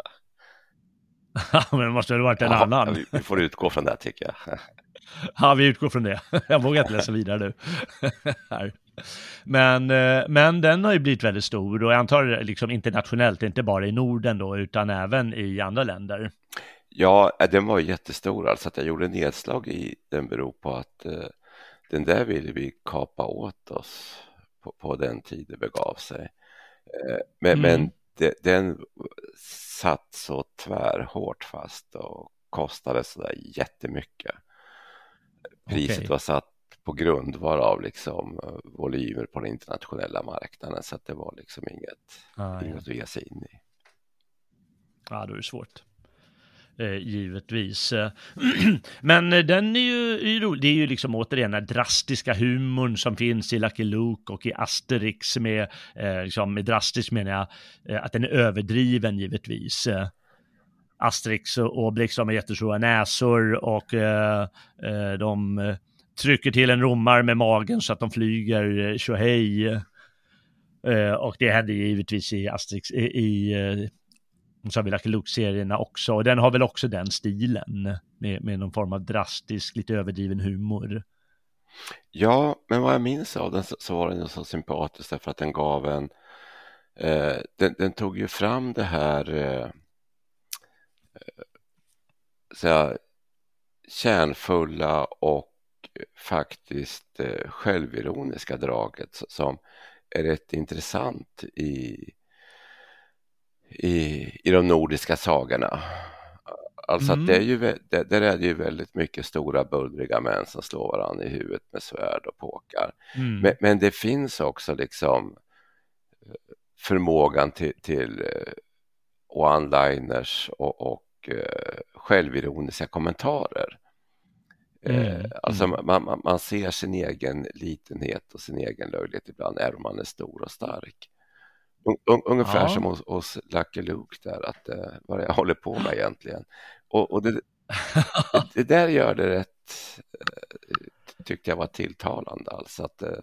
men det måste väl varit en ja, annan. vi, vi får utgå från det tycker jag. ja, vi utgår från det. Jag vågar inte läsa vidare nu. här. Men, eh, men den har ju blivit väldigt stor och jag antar liksom internationellt, inte bara i Norden då, utan även i andra länder. Ja, eh, den var jättestor, alltså att jag gjorde nedslag i den beror på att eh, den där ville vi kapa åt oss på, på den tid det begav sig. Eh, men, mm. men de, den satt så tvärhårt fast och kostade så där jättemycket. Priset okay. var satt på grundval av liksom eh, volymer på den internationella marknaden så att det var liksom inget, ah, inget ja. att ge sig in i. Ja, då är det svårt. Eh, givetvis. Men eh, den är ju. Det är ju liksom återigen den drastiska humorn som finns i Lucky Luke och i Asterix med, eh, liksom, med drastisk menar jag, eh, att den är överdriven givetvis. Asterix och Obelix har jättestora näsor och de trycker till en romar med magen så att de flyger eh, tjohej. Eh, och det händer givetvis i Asterix, i, i eh, uh, Lucky Luke-serierna också. Och den har väl också den stilen med, med någon form av drastisk, lite överdriven humor. Ja, men vad jag minns av den så, så var den så sympatisk därför att den gav en eh, den, den, tog ju fram det här eh, så kärnfulla och faktiskt eh, självironiska draget som är rätt intressant i, i, i de nordiska sagorna. Alltså mm. att det är ju, det, där är det ju väldigt mycket stora bullriga män som slår varandra i huvudet med svärd och påkar. Mm. Men, men, det finns också liksom eh, förmågan till, till uh, one-liners och, och självironiska kommentarer. Mm. Uh, alltså mm. man, man, man, ser sin egen litenhet och sin egen löjlighet ibland, även om man är stor och stark. Un, ungefär ja. som hos, hos Lucky Luke där, att uh, vad jag håller på med egentligen. Och, och det, det, där gör det rätt, uh, tyckte jag var tilltalande, alltså att, uh,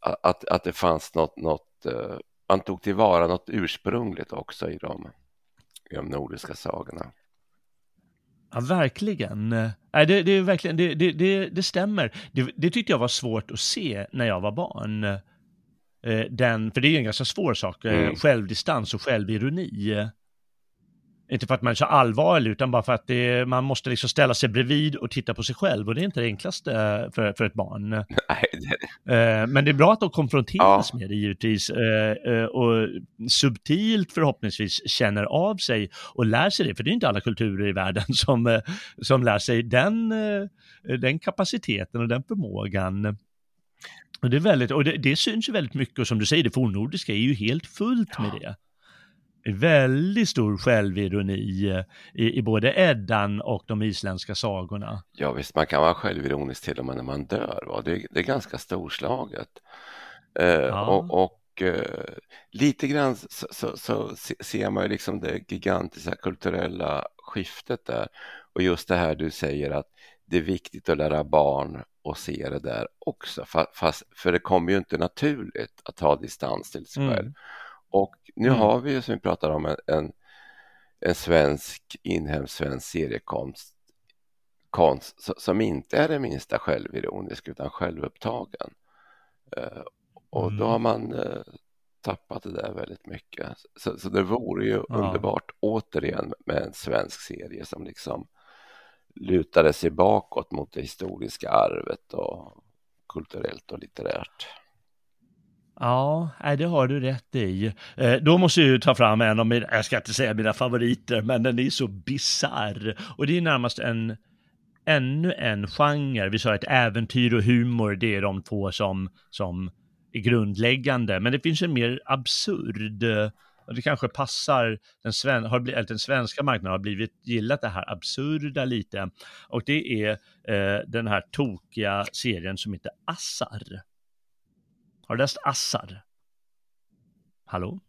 att, att det fanns något, något man tog tillvara något ursprungligt också i de, i de nordiska sagorna. Ja, verkligen. Nej, det, det, är verkligen, det, det, det stämmer. Det, det tyckte jag var svårt att se när jag var barn. Eh, den, för det är ju en ganska svår sak, eh, mm. självdistans och självironi. Inte för att man är så allvarlig, utan bara för att det, man måste liksom ställa sig bredvid och titta på sig själv och det är inte det enklaste för, för ett barn. Nej. Eh, men det är bra att de konfronteras ja. med det givetvis och subtilt förhoppningsvis känner av sig och lär sig det, för det är inte alla kulturer i världen som, som lär sig den, den kapaciteten och den förmågan. Och det, är väldigt, och det, det syns ju väldigt mycket och som du säger, det fornnordiska är ju helt fullt ja. med det. Väldigt stor självironi eh, i, i både Eddan och de isländska sagorna. Ja visst, man kan vara självironisk till och med när man dör. Va? Det, det är ganska storslaget. Eh, ja. Och, och eh, lite grann så, så, så, ser man ju liksom det gigantiska kulturella skiftet där. Och just det här du säger att det är viktigt att lära barn och se det där också. Fast, för det kommer ju inte naturligt att ta distans till sig själv. Mm. Och nu mm. har vi ju som vi pratar om en, en, en svensk, inhemsk svensk seriekonst konst, som inte är det minsta självironisk utan självupptagen. Uh, och mm. då har man uh, tappat det där väldigt mycket. Så, så det vore ju ja. underbart återigen med en svensk serie som liksom lutade sig bakåt mot det historiska arvet och kulturellt och litterärt. Ja, det har du rätt i. Eh, då måste jag ju ta fram en av mina, jag ska inte säga mina favoriter, men den är så bizarr. Och det är närmast en, ännu en genre. Vi sa att äventyr och humor, det är de två som, som är grundläggande. Men det finns en mer absurd eh, och det kanske passar den, sven har blivit, den svenska marknaden har blivit gillat det här absurda lite. Och det är eh, den här tokiga serien som heter Assar. Har du läst Assar? Hallå?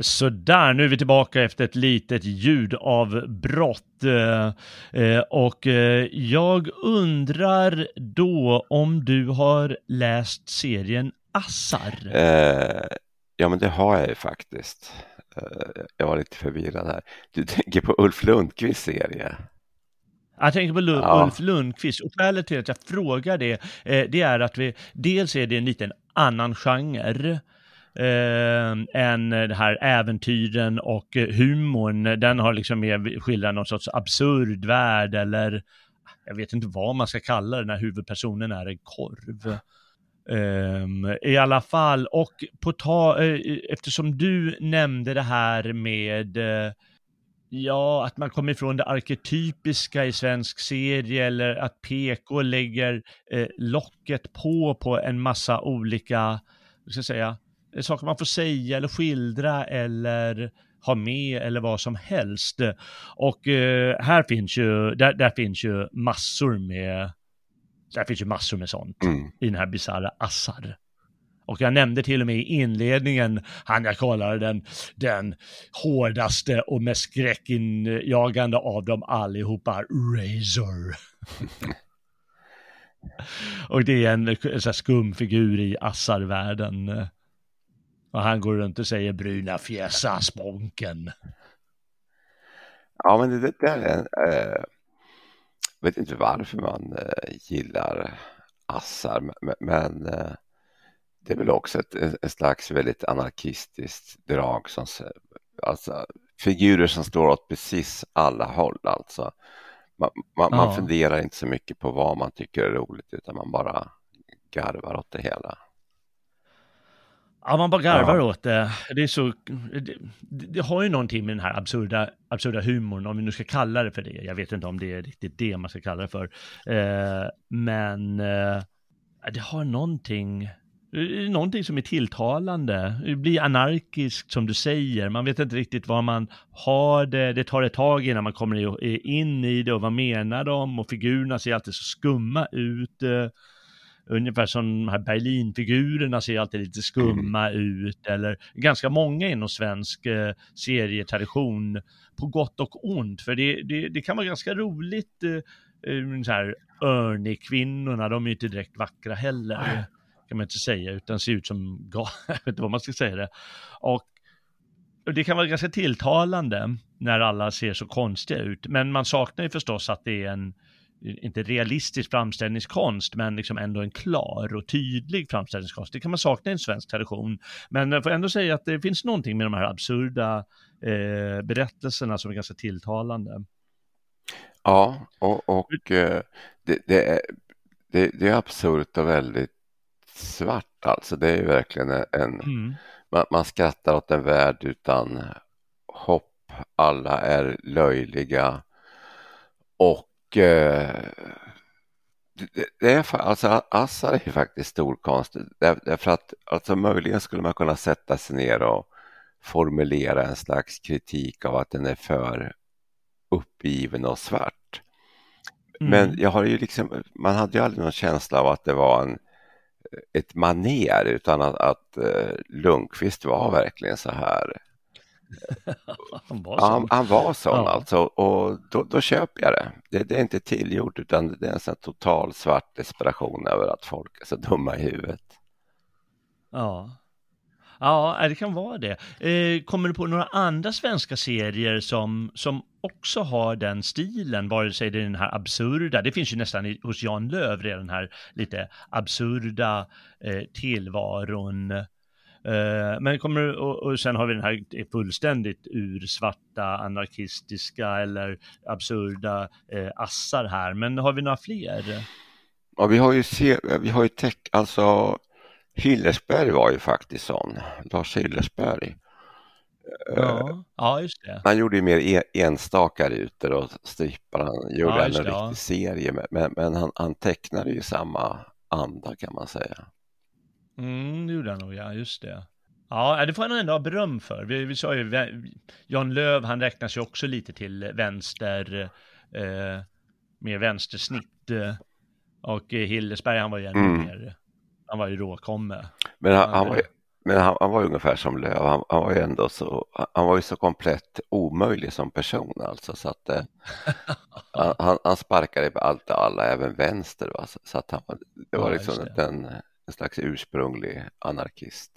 Sådär, nu är vi tillbaka efter ett litet ljudavbrott. Eh, eh, och eh, jag undrar då om du har läst serien Assar? Eh, Ja, men det har jag ju faktiskt. Eh, jag var lite förvirrad här. Du tänker på Ulf Lundqvists serie? Jag tänker på Lund, ja. Ulf Lundqvist och skälet till att jag frågar det, eh, det är att vi, dels är det en liten annan genre eh, än det här äventyren och humorn. Den har liksom mer skildrat någon sorts absurd värld eller jag vet inte vad man ska kalla det när huvudpersonen är en korv. Um, I alla fall, och på ta, uh, eftersom du nämnde det här med uh, Ja, att man kommer ifrån det arketypiska i svensk serie eller att PK lägger eh, locket på på en massa olika, vad ska jag säga, saker man får säga eller skildra eller ha med eller vad som helst. Och eh, här finns ju, där, där finns ju massor med där finns ju massor med sånt mm. i den här bisarra Assar. Och jag nämnde till och med i inledningen, han jag kallar den, den hårdaste och mest skräckinjagande av dem allihopa, Razor. och det är en, en så skum figur i Assar-världen. Och han går runt och säger bruna fjäsa sponken. Ja, men det, det där är en, äh, vet inte varför man äh, gillar assar, men, men det är väl också ett, ett, slags väldigt anarkistiskt drag. Som, alltså, figurer som står åt precis alla håll. Alltså. Man, man, ja. man funderar inte så mycket på vad man tycker är roligt utan man bara garvar åt det hela. Ja, man bara garvar ja. åt det. Det är så, det, det, har ju någonting med den här absurda, absurda humorn, om vi nu ska kalla det för det. Jag vet inte om det är riktigt det man ska kalla det för. Eh, men eh, det har någonting, någonting som är tilltalande. Det blir anarkiskt som du säger. Man vet inte riktigt vad man har det. Det tar ett tag innan man kommer in i det och vad menar de? Och figurerna ser alltid så skumma ut. Ungefär som de här Berlinfigurerna ser alltid lite skumma mm. ut. Eller ganska många inom svensk eh, serietradition. På gott och ont. För det, det, det kan vara ganska roligt. Eh, eh så här, Örnekvinnorna, de är inte direkt vackra heller kan man inte säga, utan ser ut som, jag vet inte vad man ska säga det. Och, det kan vara ganska tilltalande när alla ser så konstiga ut, men man saknar ju förstås att det är en, inte realistisk framställningskonst, men liksom ändå en klar och tydlig framställningskonst. Det kan man sakna i en svensk tradition. Men jag får ändå säga att det finns någonting med de här absurda eh, berättelserna som är ganska tilltalande. Ja, och, och eh, det, det, är, det, det är absurt och väldigt svart alltså. Det är ju verkligen en, mm. man, man skrattar åt en värld utan hopp. Alla är löjliga och eh, det, det, är alltså Assar är ju faktiskt storkonst därför att alltså möjligen skulle man kunna sätta sig ner och formulera en slags kritik av att den är för uppgiven och svart. Mm. Men jag har ju liksom, man hade ju aldrig någon känsla av att det var en ett maner utan att, att uh, Lundqvist var verkligen så här. han, var han, han, var sån ja. alltså och då, då köper jag det. det. det. är inte tillgjort utan det är en sån total svart desperation över att folk är så dumma i huvudet. Ja, Ja, det kan vara det. Eh, kommer du på några andra svenska serier som, som också har den stilen, vare sig det är den här absurda, det finns ju nästan hos Jan Löv redan den här lite absurda eh, tillvaron. Eh, men kommer och, och sen har vi den här fullständigt ursvarta, anarkistiska eller absurda eh, assar här. Men har vi några fler? Ja, vi har ju, se, vi har ju tech, alltså Hillersberg var ju faktiskt sån, Lars Hillersberg. Ja, uh, ja just det. Han gjorde ju mer e enstaka rutor och strippar, han gjorde ja, en riktig ja. serie men, men han, han tecknade ju samma anda kan man säga. Mm, det gjorde han nog, ja, just det. Ja, det får han ändå ha beröm för. Vi, vi sa ju, Jan Löv, han räknas ju också lite till vänster, eh, med vänstersnitt. Eh, och Hillersberg, han var ju ännu mm. mer han var ju råkomme. Men han, han var, men han, han var ju ungefär som Löv. Han, han, var ju ändå så, han var ju så komplett omöjlig som person alltså så att eh, han, han sparkade på allt och alla, även vänster. Va? Så, så att han, det var ja, liksom det. En, en slags ursprunglig anarkist.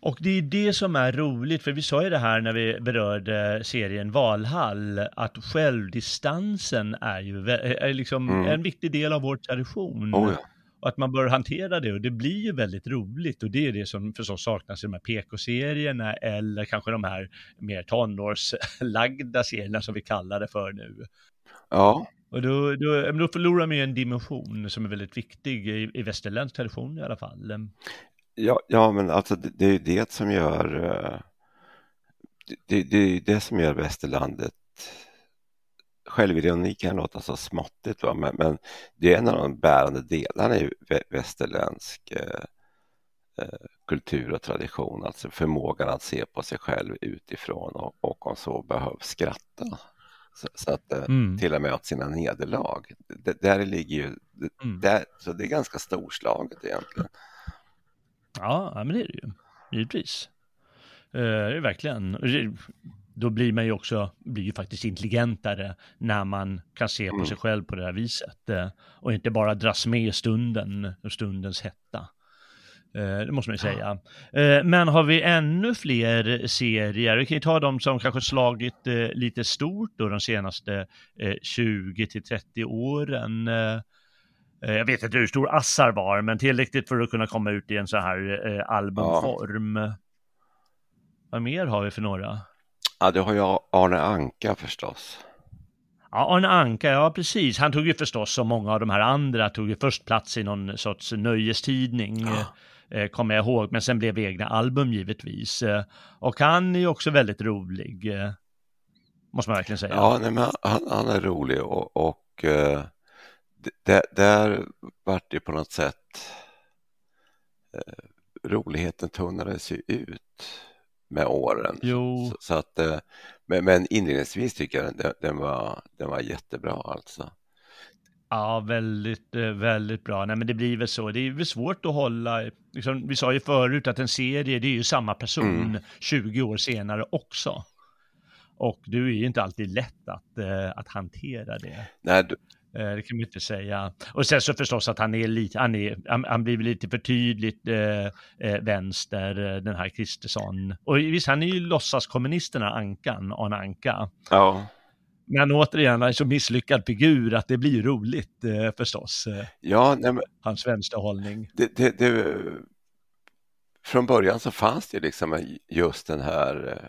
Och det är det som är roligt, för vi sa ju det här när vi berörde serien Valhall, att självdistansen är ju är liksom mm. en viktig del av vår tradition. Oh ja och att man bör hantera det och det blir ju väldigt roligt och det är det som förstås saknas i de här PK-serierna eller kanske de här mer tonårslagda serierna som vi kallar det för nu. Ja. Och då, då, då förlorar man ju en dimension som är väldigt viktig i, i västerländsk tradition i alla fall. Ja, ja men alltså det, det är ju det som gör eh, det, det är det som gör västerlandet självironi kan låta så småttigt, va? Men, men, det är en av de bärande delarna i västerländsk eh, eh, kultur och tradition, alltså förmågan att se på sig själv utifrån och, och om så behövs skratta. Så, så att eh, mm. till och med åt sina nederlag. Det, där ligger ju, mm. där, så det är ganska storslaget egentligen. Ja, men det är det ju, givetvis. Eh, det är verkligen då blir man ju också, blir ju faktiskt intelligentare när man kan se på mm. sig själv på det här viset. Eh, och inte bara dras med stunden och stundens hetta. Eh, det måste man ju säga. Eh, men har vi ännu fler serier? Vi kan ju ta de som kanske slagit lite stort då de senaste 20 till 30 åren. Jag vet inte hur stor Assar var, men tillräckligt för att kunna komma ut i en så här albumform. Ja. Vad mer har vi för några? Ja, du har ju Arne Anka förstås. Ja, Arne Anka, ja precis. Han tog ju förstås, som många av de här andra, tog ju först plats i någon sorts nöjestidning. Ja. eh, kommer jag ihåg, men sen blev det egna album givetvis. Eh, och han är ju också väldigt rolig, eh, måste man verkligen säga. Ja, nej, men han, han är rolig och, och eh, det, där vart det på något sätt eh, roligheten tunnades ju ut med åren. Jo. Så, så att, eh, men, men inledningsvis tycker jag den, den, var, den var jättebra alltså. Ja, väldigt, eh, väldigt bra. Nej, men det blir väl så. Det är väl svårt att hålla, liksom, vi sa ju förut att en serie, det är ju samma person mm. 20 år senare också. Och du är ju inte alltid lätt att, uh, att hantera det. Nej, du... uh, det kan man inte säga. Och sen så förstås att han är lite, han, är, han, blir lite för tydligt uh, vänster, den här Kristersson. Och visst, han är ju låtsaskommunisterna, Ankan, Arne Anka. Ja. Men återigen, han är så misslyckad figur att det blir roligt eh, förstås. Eh, ja, nej, men, hans vänsterhållning. Det, det, det, från början så fanns det liksom just den här, eh,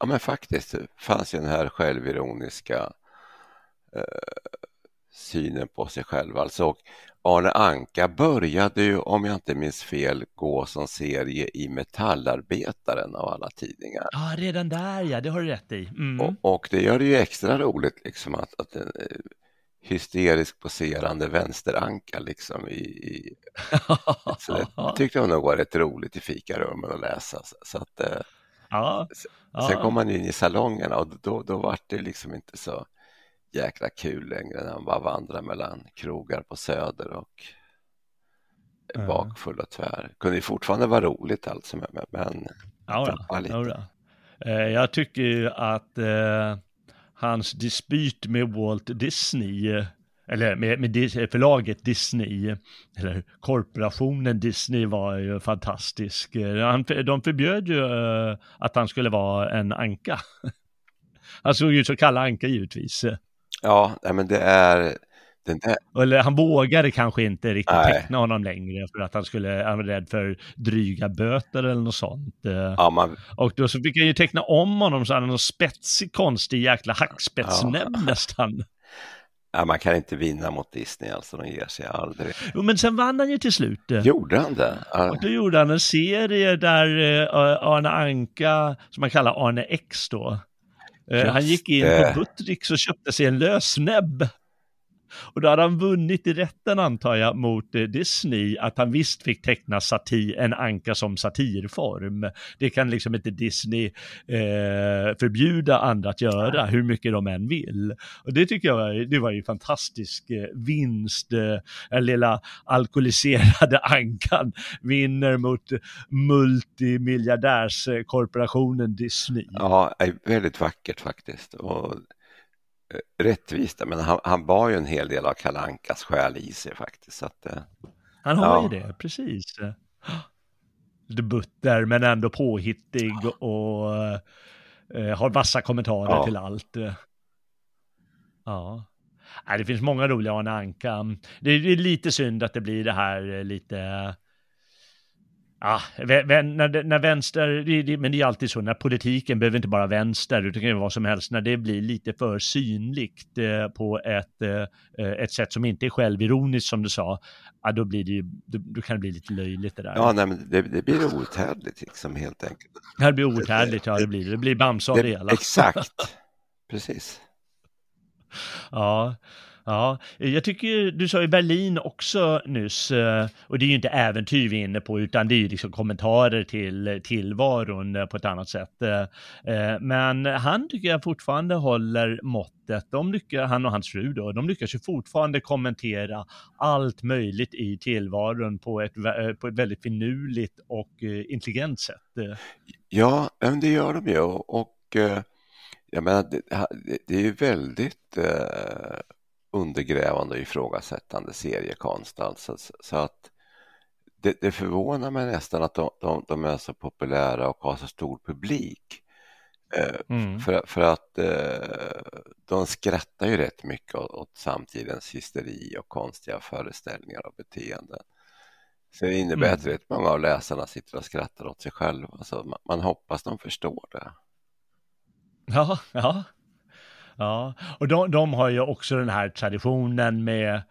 ja men faktiskt fanns ju den här självironiska eh, synen på sig själv. Alltså, och Arne Anka började ju, om jag inte minns fel, gå som serie i Metallarbetaren av alla tidningar. Ja, redan där ja, det har du rätt i. Mm. Och, och, det gör det ju extra roligt liksom att, att en eh, hysterisk poserande vänsteranka liksom i... i så det tyckte jag nog var rätt roligt i fikarummen att läsa. Så, så att, eh, ja, sen kom man in i salongerna och då, då var det liksom inte så jäkla kul längre när man bara vandrar mellan krogar på Söder och är bakfull och tvär. Kunde ju fortfarande vara roligt alltså, men, men ja, lite. Ja, eh, jag tycker ju att eh, hans dispyt med Walt Disney eh, eller med, med förlaget Disney, eller korporationen Disney var ju fantastisk. Han, de förbjöd ju uh, att han skulle vara en anka. Han såg ut som Kalle Anka givetvis. Ja, men det är den där... Eller han vågade kanske inte riktigt nej. teckna honom längre för att han skulle, han var rädd för dryga böter eller något sånt. Ja, man... Och då så fick han ju teckna om honom så han hade någon spetsig, konstig jäkla hackspettsnäbb ja. nästan. Ja, man kan inte vinna mot Disney alltså, de ger sig aldrig. Jo, men sen vann han ju till slut. Gjorde han det? Ja. Och då gjorde han en serie där uh, Arne Anka, som man kallar Arne X då, han gick in på Buttricks och köpte sig en lösnäbb. Och då hade han vunnit i rätten antar jag mot eh, Disney att han visst fick teckna satir, en anka som satirform. Det kan liksom inte Disney eh, förbjuda andra att göra hur mycket de än vill. Och det tycker jag var, det var ju fantastisk eh, vinst. Eh, den lilla alkoholiserade ankan vinner mot multimiljardärskorporationen Disney. Ja, väldigt vackert faktiskt. Och rättvist, men han, han bar ju en hel del av Kalankas själ i sig faktiskt. Att, eh, han har ja. ju det, precis. Lite butter men ändå påhittig och eh, har vassa kommentarer ja. till allt. Ja. det finns många roliga Arne Anka. Det är lite synd att det blir det här lite Ja, när, när vänster, men det är alltid så, när politiken behöver inte bara vänster, utan det kan vara som helst, när det blir lite för synligt eh, på ett, eh, ett sätt som inte är självironiskt som du sa, ja, då, blir det ju, då, då, kan det bli lite löjligt det där. Ja, nej, men det, det blir outhärdligt liksom helt enkelt. Det blir outhärdligt, ja det blir det. Det blir Bamse av det hela. Exakt, precis. Ja, Ja, jag tycker du sa ju Berlin också nyss, eh, och det är ju inte äventyr vi är inne på, utan det är ju liksom kommentarer till tillvaron eh, på ett annat sätt. Eh, men han tycker jag fortfarande håller måttet. De lyckas, han och hans fru då, de lyckas ju fortfarande kommentera allt möjligt i tillvaron på ett, på ett väldigt finurligt och intelligent sätt. Ja, det gör de ju och jag menar, det, det är ju väldigt undergrävande och ifrågasättande seriekonst. Alltså, så att det, det förvånar mig nästan att de, de, de, är så populära och har så stor publik. Eh, mm. För, för att eh, de skrattar ju rätt mycket åt, åt samtidens hysteri och konstiga föreställningar och beteenden. Så det innebär mm. att rätt många av läsarna sitter och skrattar åt sig själva. Så man, man hoppas de förstår det. Ja, ja. Ja, och de, de har ju också den här traditionen med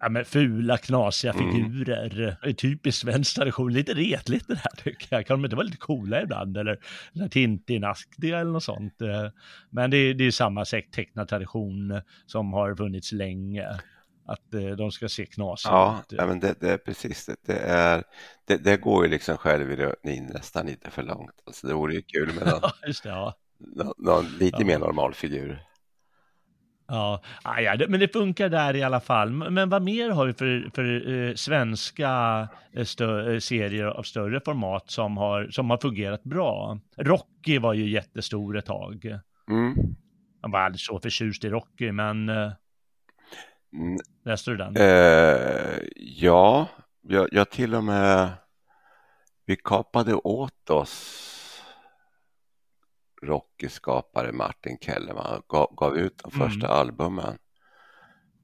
ja, men fula, knasiga Mm. figurer. Mm. Typiskt svensk tradition. Lite retligt det här tycker jag. Kan de inte vara lite coola ibland? Eller, eller Tintin-aktiga eller något sånt. Men det, är- det är samma tecknad tradition som har funnits länge. Att eh, de ska se knasiga Ja, ut. ja men det, det är precis det. Det, är, det. det går ju liksom självironin nästan lite för långt. Alltså det vore ju kul med någon, Ja, det. Ja. någon, någon lite mer normal figur. Ja, ah, ja, men det funkar där i alla fall. Men vad mer har vi för, för eh, svenska eh, stö- eh, serier av större format som har, som har fungerat bra? Rocky var ju jättestor ett tag. Mm. Jag var aldrig så förtjust i Rocky, men eh, Mm, läste du den? Eh, ja, jag, jag till och med vi kapade åt oss Rocky-skapare Martin Kellerman gav, gav ut de Mm. första albumen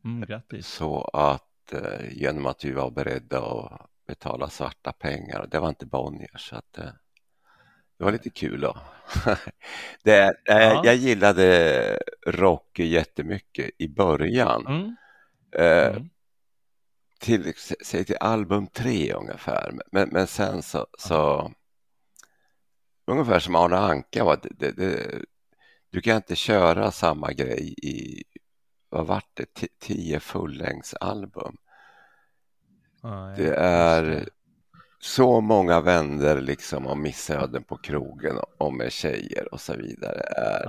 Mm, så att eh, genom att vi var beredda att betala svarta pengar, det var inte Bonnier så att eh, det var lite kul då. det, eh, Ja. Jag gillade Rocky jättemycket i början. Mm, Eh, mm, till, säg till album tre ungefär. Men, men sen så, så ungefär som Arne Anka var det, det, det, du kan inte köra samma grej i, vad vart det, Ti- tio fullängdsalbum. ja, Det är så många vänder liksom om missöden på krogen och med tjejer och så vidare. Är,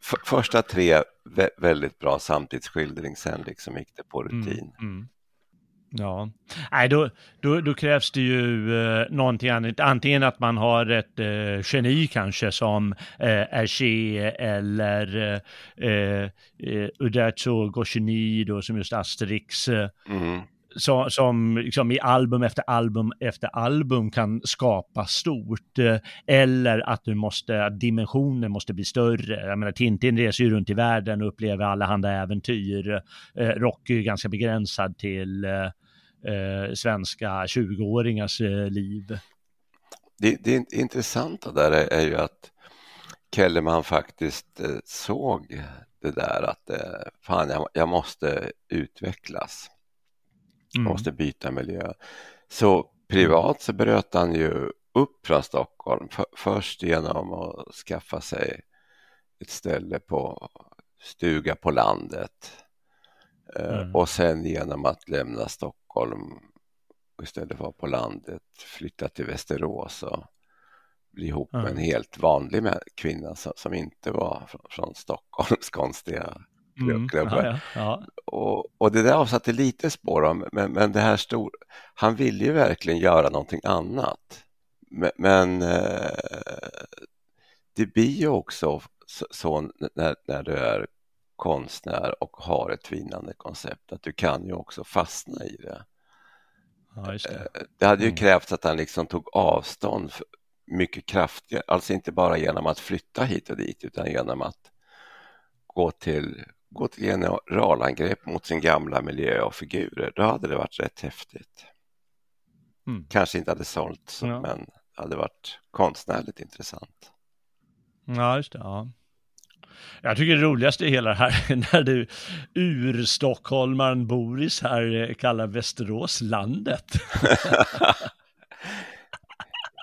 f- första tre vä- väldigt bra samtidsskildring, sen liksom gick det på rutin. Mm, mm. Ja, nej då, då, då krävs det ju eh, någonting annat. Antingen att man har ett eh, geni kanske som eh, Hergé eller eh, eh, Uderzo Goscinny då som just Asterix. Eh, Mm. så, som liksom i album efter album efter album kan skapa stort. Eh, eller att du måste, att dimensionen måste bli större. Jag menar Tintin reser ju runt i världen och upplever allehanda äventyr. Eh, Rocky är ganska begränsad till eh, svenska 20-åringars eh, liv. Det, det intressanta där är, är ju att Kellerman faktiskt eh, såg det där att eh, fan, jag, jag måste utvecklas. Jag Mm. måste byta miljö. Så privat så bröt han ju upp från Stockholm för, först genom att skaffa sig ett ställe på stuga på landet Mm. och sen genom att lämna Stockholm istället för att vara på landet flytta till Västerås och bli ihop med en Mm. helt vanlig kvinna som, som inte var från, från Stockholms konstiga Mm. klubbar. Ja, ja. Och, och det där avsatte lite spår om, men, men det här stor, han ville ju verkligen göra någonting annat. Men, men eh, det blir ju också så, så när, när du är konstnär och har ett vinnande koncept att du kan ju också fastna i det. ja det. Det hade ju Mm. krävts att han liksom tog avstånd mycket kraftigare, alltså inte bara genom att flytta hit och dit utan genom att gå till, gå till generalangrepp mot sin gamla miljö och figurer. Då hade det varit rätt häftigt. Mm. Kanske inte hade sålt så, Ja. men det hade varit konstnärligt intressant. Ja, just det. Ja. Jag tycker det roligaste i hela det här är när du ur-stockholmaren Boris här eh, kallar Västerås landet.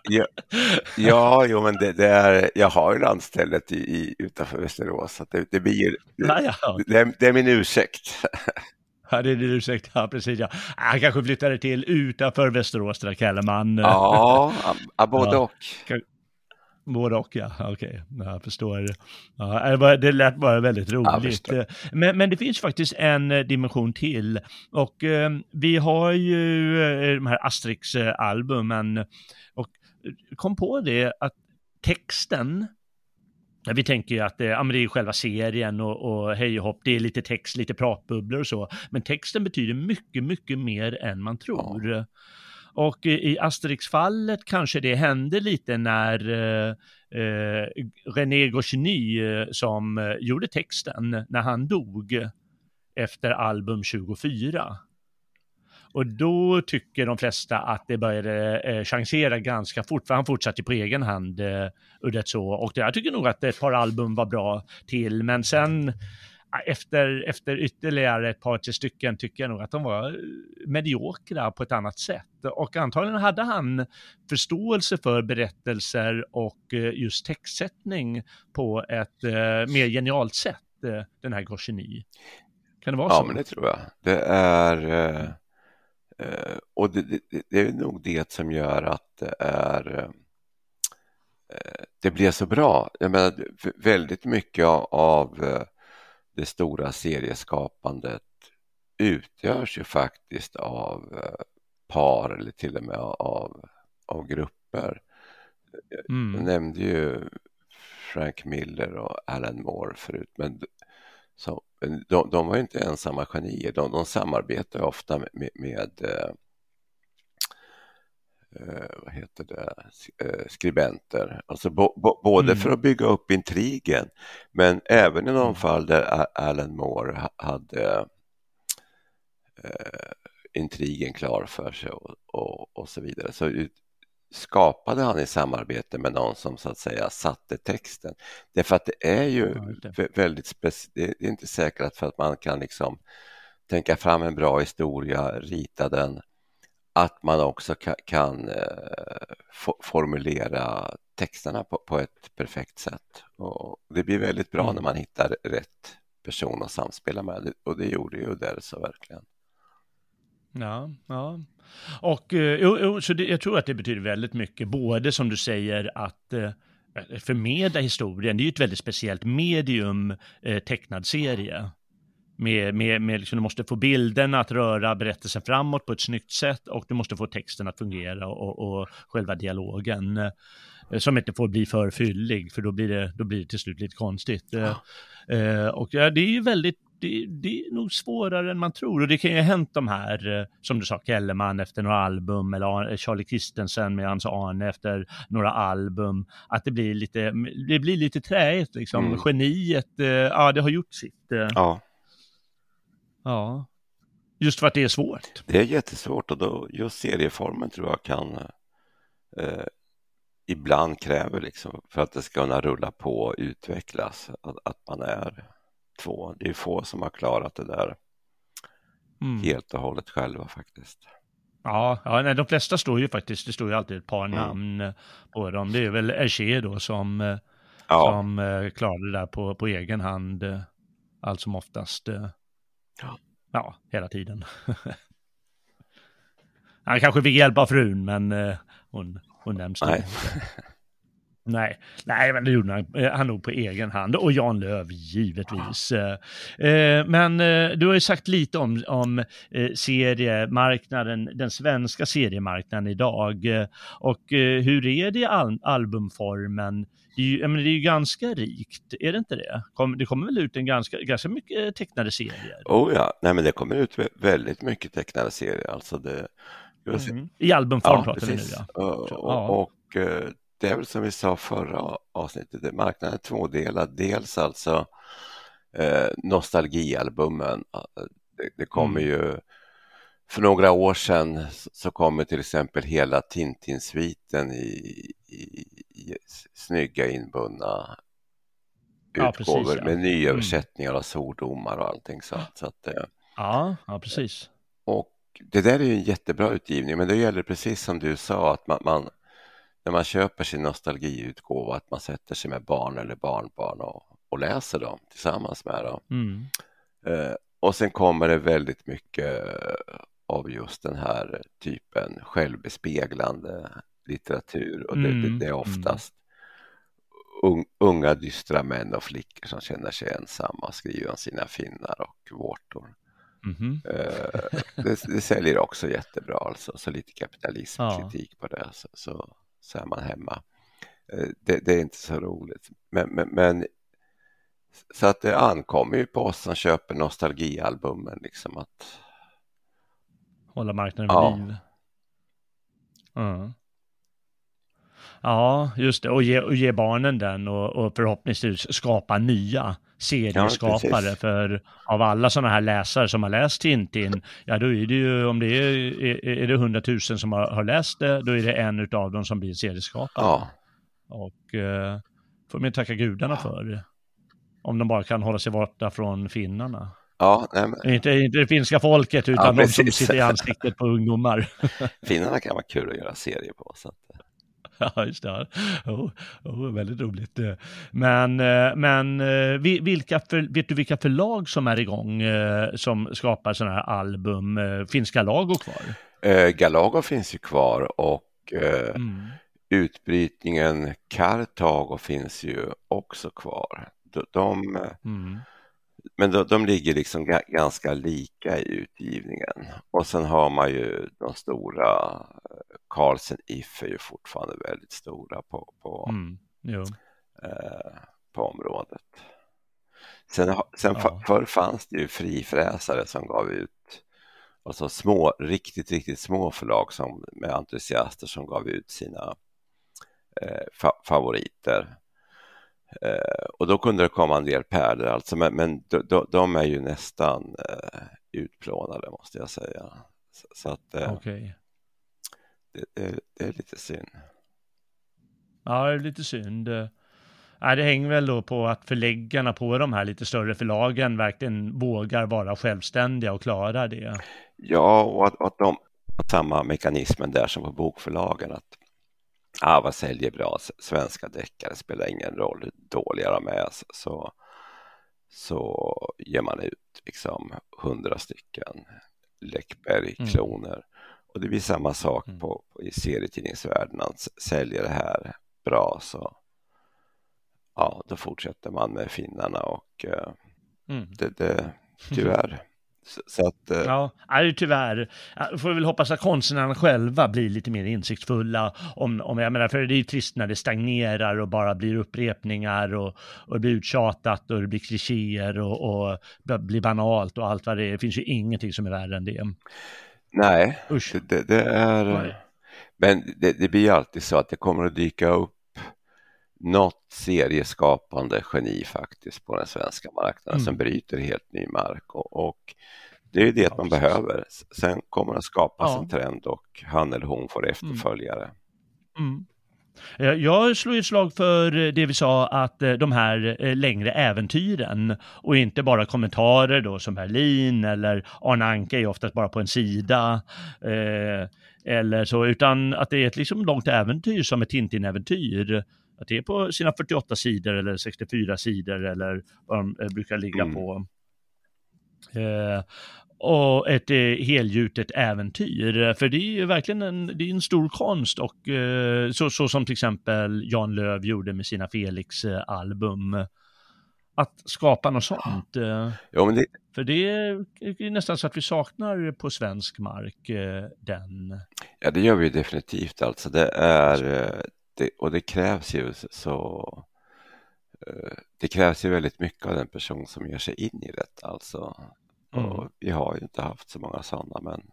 ja, ja, jo, men det, det är, jag har ju landstället i, i, utanför Västerås så det, det blir det, är- det är min ursäkt. Ja, det är din ursäkt. Ja, precis. Ja. Han kanske flyttade till utanför Västerås, där Kellerman. Ja, ja, både Ja. och. Både och, ja. Okej, ja, jag förstår. Ja, det var- det lät bara väldigt Ja, roligt. förstår. men, men det finns faktiskt en eh, dimension till. Och eh, vi har ju eh, de här Asterix-albumen. Och eh, kom på det att texten, Ja, vi tänker ju att det, ja, men det är själva serien och, och hej och hopp, det är lite text, lite pratbubblor och så. Men texten betyder mycket, mycket mer än man tror. Och i, Asterix-fallet kanske det hände lite när eh, eh, René Goscinny eh, som eh, gjorde texten, när han dog efter album 24. Och då tycker de flesta att det började eh, chansera ganska fort, för han fortsatte på egen hand, eh, Uderzo. Och det, jag tycker nog att ett par album var bra till, men sen efter, efter ytterligare ett par, tre stycken tycker jag nog att de var mediokra på ett annat sätt. Och antagligen hade han förståelse för berättelser och eh, just textsättning på ett eh, mer genialt sätt, eh, den här Goscinny. Kan det vara ja, så? Ja, men det tror jag. Det är... Och det, det, det, är nog det som gör att det är... Det blir så bra. Jag menar, väldigt mycket av det stora serieskapandet utgörs ju faktiskt av par eller till och med av, av grupper. Mm. Jag nämnde ju Frank Miller och Alan Moore förut, men så, de, de var inte ensamma genier, de, de samarbetar ofta med, med, med eh, eh, vad heter det, eh, skribenter. Alltså både mm. för att bygga upp intrigen men även i de mm. fall där Alan Moore hade eh, intrigen klar för sig och, och, och så vidare. Så skapade han i samarbete med någon som så att säga satte texten. Därför att det är ju ja, väldigt speciellt, det är inte säkert för att man kan liksom tänka fram en bra historia, rita den, att man också kan, kan eh, formulera texterna på, på, ett perfekt sätt. Och det blir väldigt bra mm. när man hittar rätt person att samspela med och det gjorde ju Uderzo verkligen. Ja, ja. Och eh, så det, jag tror att det betyder väldigt mycket, både som du säger att eh, förmedla historien, det är ju ett väldigt speciellt medium, eh, tecknad serie. Med, med, med liksom, du måste få bilden att röra berättelsen framåt på ett snyggt sätt och du måste få texten att fungera och, och själva dialogen. Eh, som inte får bli för fyllig, för då blir det, då blir det till slut lite konstigt. Ja. Eh, och ja, det är ju väldigt det, det, är nog svårare än man tror. Och det kan ju ha hänt de här, eh, som du sa, Kellerman efter några album, eller Charlie Christensen med hans Arne efter några album, att det blir lite, det blir lite träigt liksom. Mm. Geniet, eh, ja det har gjort sitt. Eh. Ja. Ja. Just för att det är svårt. Det är jättesvårt och då just serieformen tror jag kan eh, ibland kräver liksom för att det ska kunna rulla på och utvecklas att, att man är två. Det är få som har klarat det där mm. helt och hållet själva faktiskt. Ja, ja nej, de flesta står ju faktiskt, det står ju alltid ett par mm. namn på dem. Det är väl Hergé då som, eh, ja. som uh, klarar det där på, på egen hand, uh, allt som oftast. Ja. ja, hela tiden. Han kanske fick hjälp av frun, men hon, hon nämns inte. Nej, nej, men det gjorde han, eh, han nog på egen hand. Och Jan Löv givetvis. Eh, men eh, du har ju sagt lite om, om seriemarknaden, den svenska seriemarknaden idag. Och hur är det i al albumformen? Det är, ju, det är ju ganska rikt, är det inte det? det kommer väl ut en ganska, ganska mycket tecknade serier? Oh ja, nej men det kommer ut väldigt mycket tecknade serier. Alltså det, mm. I albumform ja, pratar precis. vi nu ja. Och, och, och det är väl som vi sa förra avsnittet, marknaden är tvådelad. Dels alltså eh, nostalgialbumen. Det, det kommer mm. ju för några år sedan så kommer till exempel hela Tintin-sviten i, i, i snygga inbundna ja, utgåvor precis, ja. med nyöversättningar mm. av svordomar och allting. Så, så att, eh, ja, ja, precis. Och det där är ju en jättebra utgivning, men det gäller precis som du sa att man, man när man köper sin nostalgiutgåva att man sätter sig med barn eller barnbarn och, och läser dem tillsammans med dem. Mm. Eh, och sen kommer det väldigt mycket av just den här typen självbespeglande litteratur och det, mm. det, det är mm. oftast un, unga dystra män och flickor som känner sig ensamma och skriver om sina finnar och vårtor. Mm. Det, det, säljer också jättebra alltså, så lite kapitalismkritik ja. på det. Så, så så är man hemma. Eh, det, det, är inte så roligt. Men, men, men, så att det ankommer ju på oss som köper nostalgialbumen liksom att hålla marknaden vid ja. liv. Mm. Ja, just det. Och ge, och ge barnen den och, och förhoppningsvis skapa nya serieskapare. Ja, för av alla sådana här läsare som har läst Tintin, ja då är det ju, om det är, är, är det hundratusen som har, har, läst det, då är det en av dem som blir serieskapare. Ja. Och eh, får man tacka gudarna för. Om de bara kan hålla sig borta från finnarna. Ja, men... inte, inte det finska folket utan ja, de som sitter i ansiktet på ungdomar. Finnarna kan vara kul att göra serier på. Så att... Ja, just det. Oh, oh, väldigt roligt. Men, eh, men eh, vilka för, vet du vilka förlag som är igång eh, som skapar sådana här album? Finns Galago kvar? Galago finns ju kvar och mm. utbrytningen Kartago finns ju också kvar. De, de mm. Men de, de ligger liksom ganska lika i utgivningen. Och sen har man ju de stora, Carlsen If är ju fortfarande väldigt stora på, på, mm, eh, på området. Sen, sen ja. förr fanns det ju frifräsare som gav ut alltså små, riktigt, riktigt små förlag som, med entusiaster som gav ut sina eh, fa favoriter. Eh, och då kunde det komma en del pärlor alltså, men, men de, de, är ju nästan eh, utplånade måste jag säga. Så, så att eh, okay. det, det, det, är lite synd. Ja, det är lite synd. Ja, det hänger väl då på att förläggarna på de här lite större förlagen verkligen vågar vara självständiga och klara det. Ja, och att, att de samma mekanismen där som på bokförlagen. Att vad säljer bra svenska deckare spelar ingen roll hur dåliga de är så, så ger man ut liksom hundra stycken Läckberg-kloner. Mm. Och det blir samma sak mm. på, på, i serietidningsvärlden, att säljer det här bra så ja, då fortsätter man med finnarna och uh, mm. det, det tyvärr så att, eh... Ja, är tyvärr. Får väl hoppas att konstnärerna själva blir lite mer insiktsfulla. Om, om, jag menar, för det är ju trist när det stagnerar och bara blir upprepningar och, och det blir uttjatat och det blir klichéer och, och blir banalt och allt vad det är. Det finns ju ingenting som är värre än det. Nej. Det, det är... Men det, det blir alltid så att det kommer att dyka upp något serieskapande geni faktiskt på den svenska marknaden mm. som bryter helt ny mark och, och det är det ja, man precis. behöver. Sen kommer det skapas ja. en trend och han eller hon får efterföljare. Mm. Mm. Jag slår ett slag för det vi sa att eh, de här eh, längre äventyren och inte bara kommentarer då som Berlin eller Arne Anka är oftast bara på en sida. Eh, eller så, utan att det är ett liksom långt äventyr som ett Tintin-äventyr att det är på sina 48 sidor eller 64 sidor eller vad de eh, brukar ligga mm. på. Eh, och ett eh, helgjutet äventyr. För det är ju verkligen en, det är en stor konst och eh, så, så som till exempel Jan Löv gjorde med sina Felix-album. Att skapa något sånt. Eh, ja, men det... För det är nästan så att vi saknar på svensk mark eh, den. Ja, det gör vi definitivt alltså. Det är, det, och det krävs ju så eh, det krävs ju väldigt mycket av den person som ger sig in i det alltså. Mm. Och vi har ju inte haft så många sådana men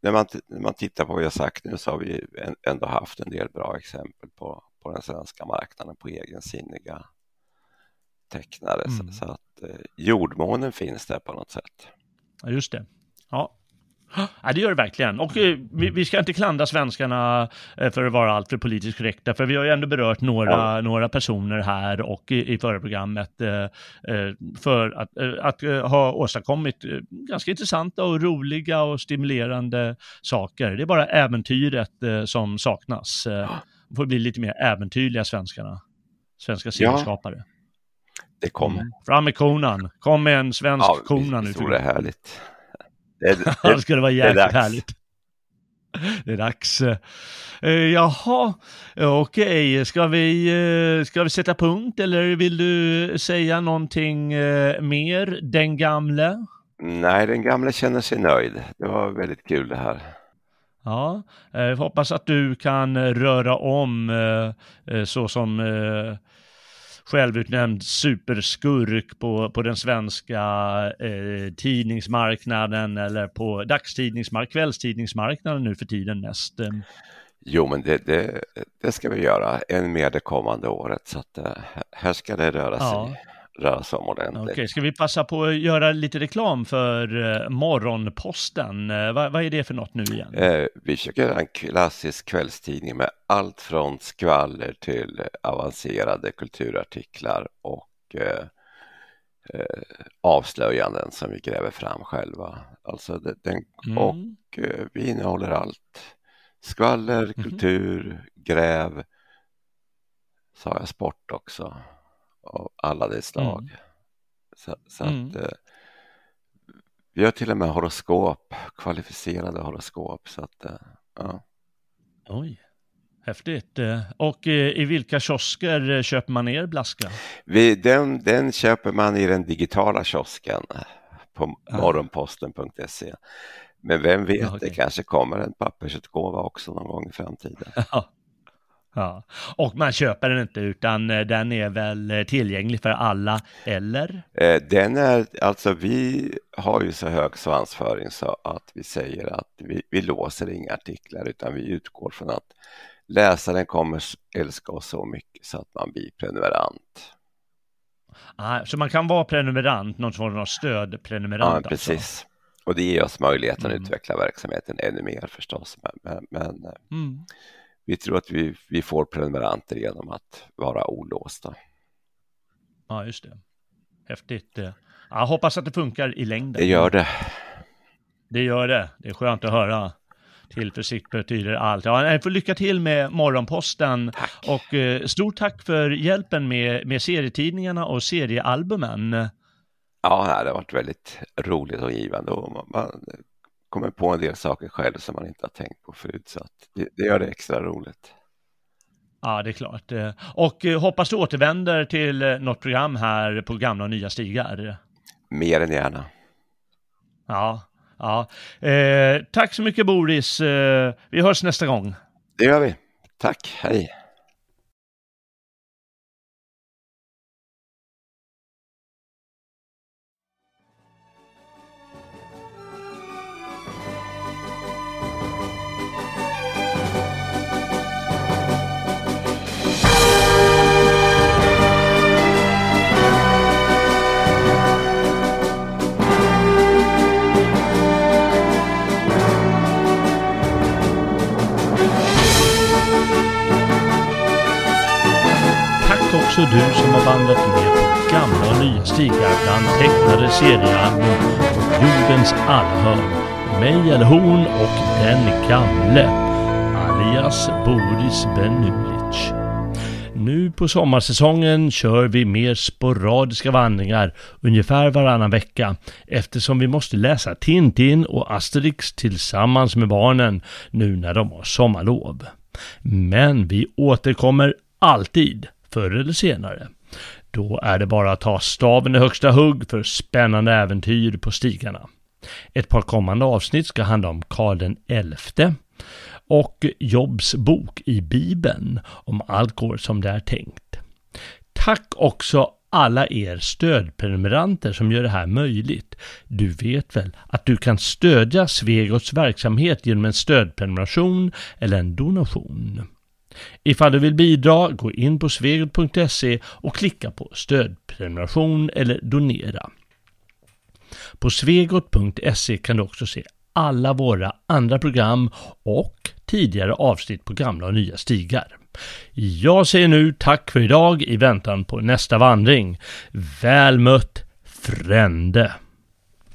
när man, när man tittar på vad jag sagt nu så har vi ändå haft en del bra exempel på, på den svenska marknaden på egensinniga tecknare. Mm. Så, så, att eh, jordmånen finns där på något sätt. Ja, just det. Ja, Ja, det gör det verkligen. Och eh, vi, ska inte klandra svenskarna eh, för att vara alltför politiskt korrekta, för vi har ju ändå berört några, några personer här och i, i förra programmet eh, för att, att ha åstadkommit ganska intressanta och roliga och stimulerande saker. Det är bara äventyret som saknas. Det får bli lite mer äventyrliga svenskarna, svenska serieskapare. Ja. Det kommer. Mm. Fram med konan, kom med en svensk ja, kona nu. Det är härligt. Det, det, det skulle vara jäkligt det härligt. Det är dags. Uh, jaha, okej, okay. ska, vi, uh, ska vi sätta punkt eller vill du säga någonting uh, mer, den gamle? Nej, den gamle känner sig nöjd. Det var väldigt kul det här. Ja, jag hoppas att du kan röra om så som självutnämnd superskurk på, på den svenska eh, tidningsmarknaden eller på dagstidningsmark kvällstidningsmarknaden nu för tiden mest. Jo, men det, det, det ska vi göra än mer det kommande året så att eh, här ska det röra sig. Ja sig om ordentligt. Okej, ska vi passa på att göra lite reklam för uh, Morgonposten? Uh, vad, vad, är det för något nu igen? Uh, vi försöker göra en klassisk kvällstidning med allt från skvaller till avancerade kulturartiklar och eh, avslöjanden som vi gräver fram själva. Alltså den, mm. Och eh, vi innehåller allt. Skvaller, mm. kultur, gräv, sa jag sport också. Av alla dess slag. Mm. Så, så att mm. eh, vi har till och med horoskop, kvalificerade horoskop. Så att, eh, ja. Oj. Häftigt. Eh, och eh, i vilka kiosker eh, köper man er blaska? Vi, den, den köper man i den digitala kiosken på ja. morgonposten.se. Men vem vet, ja, okay. det kanske kommer en pappersutgåva också någon gång i framtiden. Ja. Ja, och man köper den inte utan den är väl tillgänglig för alla, eller? Den är, alltså vi har ju så hög svansföring så att vi säger att vi, vi låser inga artiklar utan vi utgår från att läsaren kommer älska oss så mycket så att man blir prenumerant. Ah, så man kan vara prenumerant, någon form av stödprenumerant? Ja, alltså? precis. Alltså. Och det ger oss möjligheten mm. att utveckla verksamheten ännu mer förstås. Men, men, eh, mm. Vi tror att vi, vi får prenumeranter genom att vara olåsta. Ja, just det. Häftigt. Jag hoppas att det funkar i längden. Det gör det. Det gör det. Det är skönt att höra. Tillförsikt betyder allt. Ja, får lycka till med Morgonposten. Tack. Och eh, stort tack för hjälpen med, med serietidningarna och seriealbumen. Ja, det har varit väldigt roligt och givande och man, man kommer på en del saker själv som man inte har tänkt på förut så det, det gör det extra roligt. Ja, det är klart. Och eh, hoppas du återvänder till eh, något program här på gamla och nya stigar. Mer än gärna. Ja, Ja. Eh, tack så mycket Boris. Eh, vi hörs nästa gång. Det gör vi. Tack. Hej. Du som har vandrat med på gamla och nya stigar bland tecknade seriealbum och jordens alla hörn. Mig eller hon och den gamle, alias Boris Benulic. Nu på sommarsäsongen kör vi mer sporadiska vandringar ungefär varannan vecka eftersom vi måste läsa Tintin och Asterix tillsammans med barnen nu när de har sommarlov. Men vi återkommer alltid förr eller senare. Då är det bara att ta staven i högsta hugg för spännande äventyr på stigarna. Ett par kommande avsnitt ska handla om Karl den XI och Jobs bok i Bibeln om allt går som det är tänkt. Tack också alla er stödprenumeranter som gör det här möjligt. Du vet väl att du kan stödja Svegots verksamhet genom en stödprenumeration eller en donation. Ifall du vill bidra, gå in på svegot.se och klicka på stödprenumeration eller donera. På svegot.se kan du också se alla våra andra program och tidigare avsnitt på gamla och nya stigar. Jag säger nu tack för idag i väntan på nästa vandring. Väl mött Frände!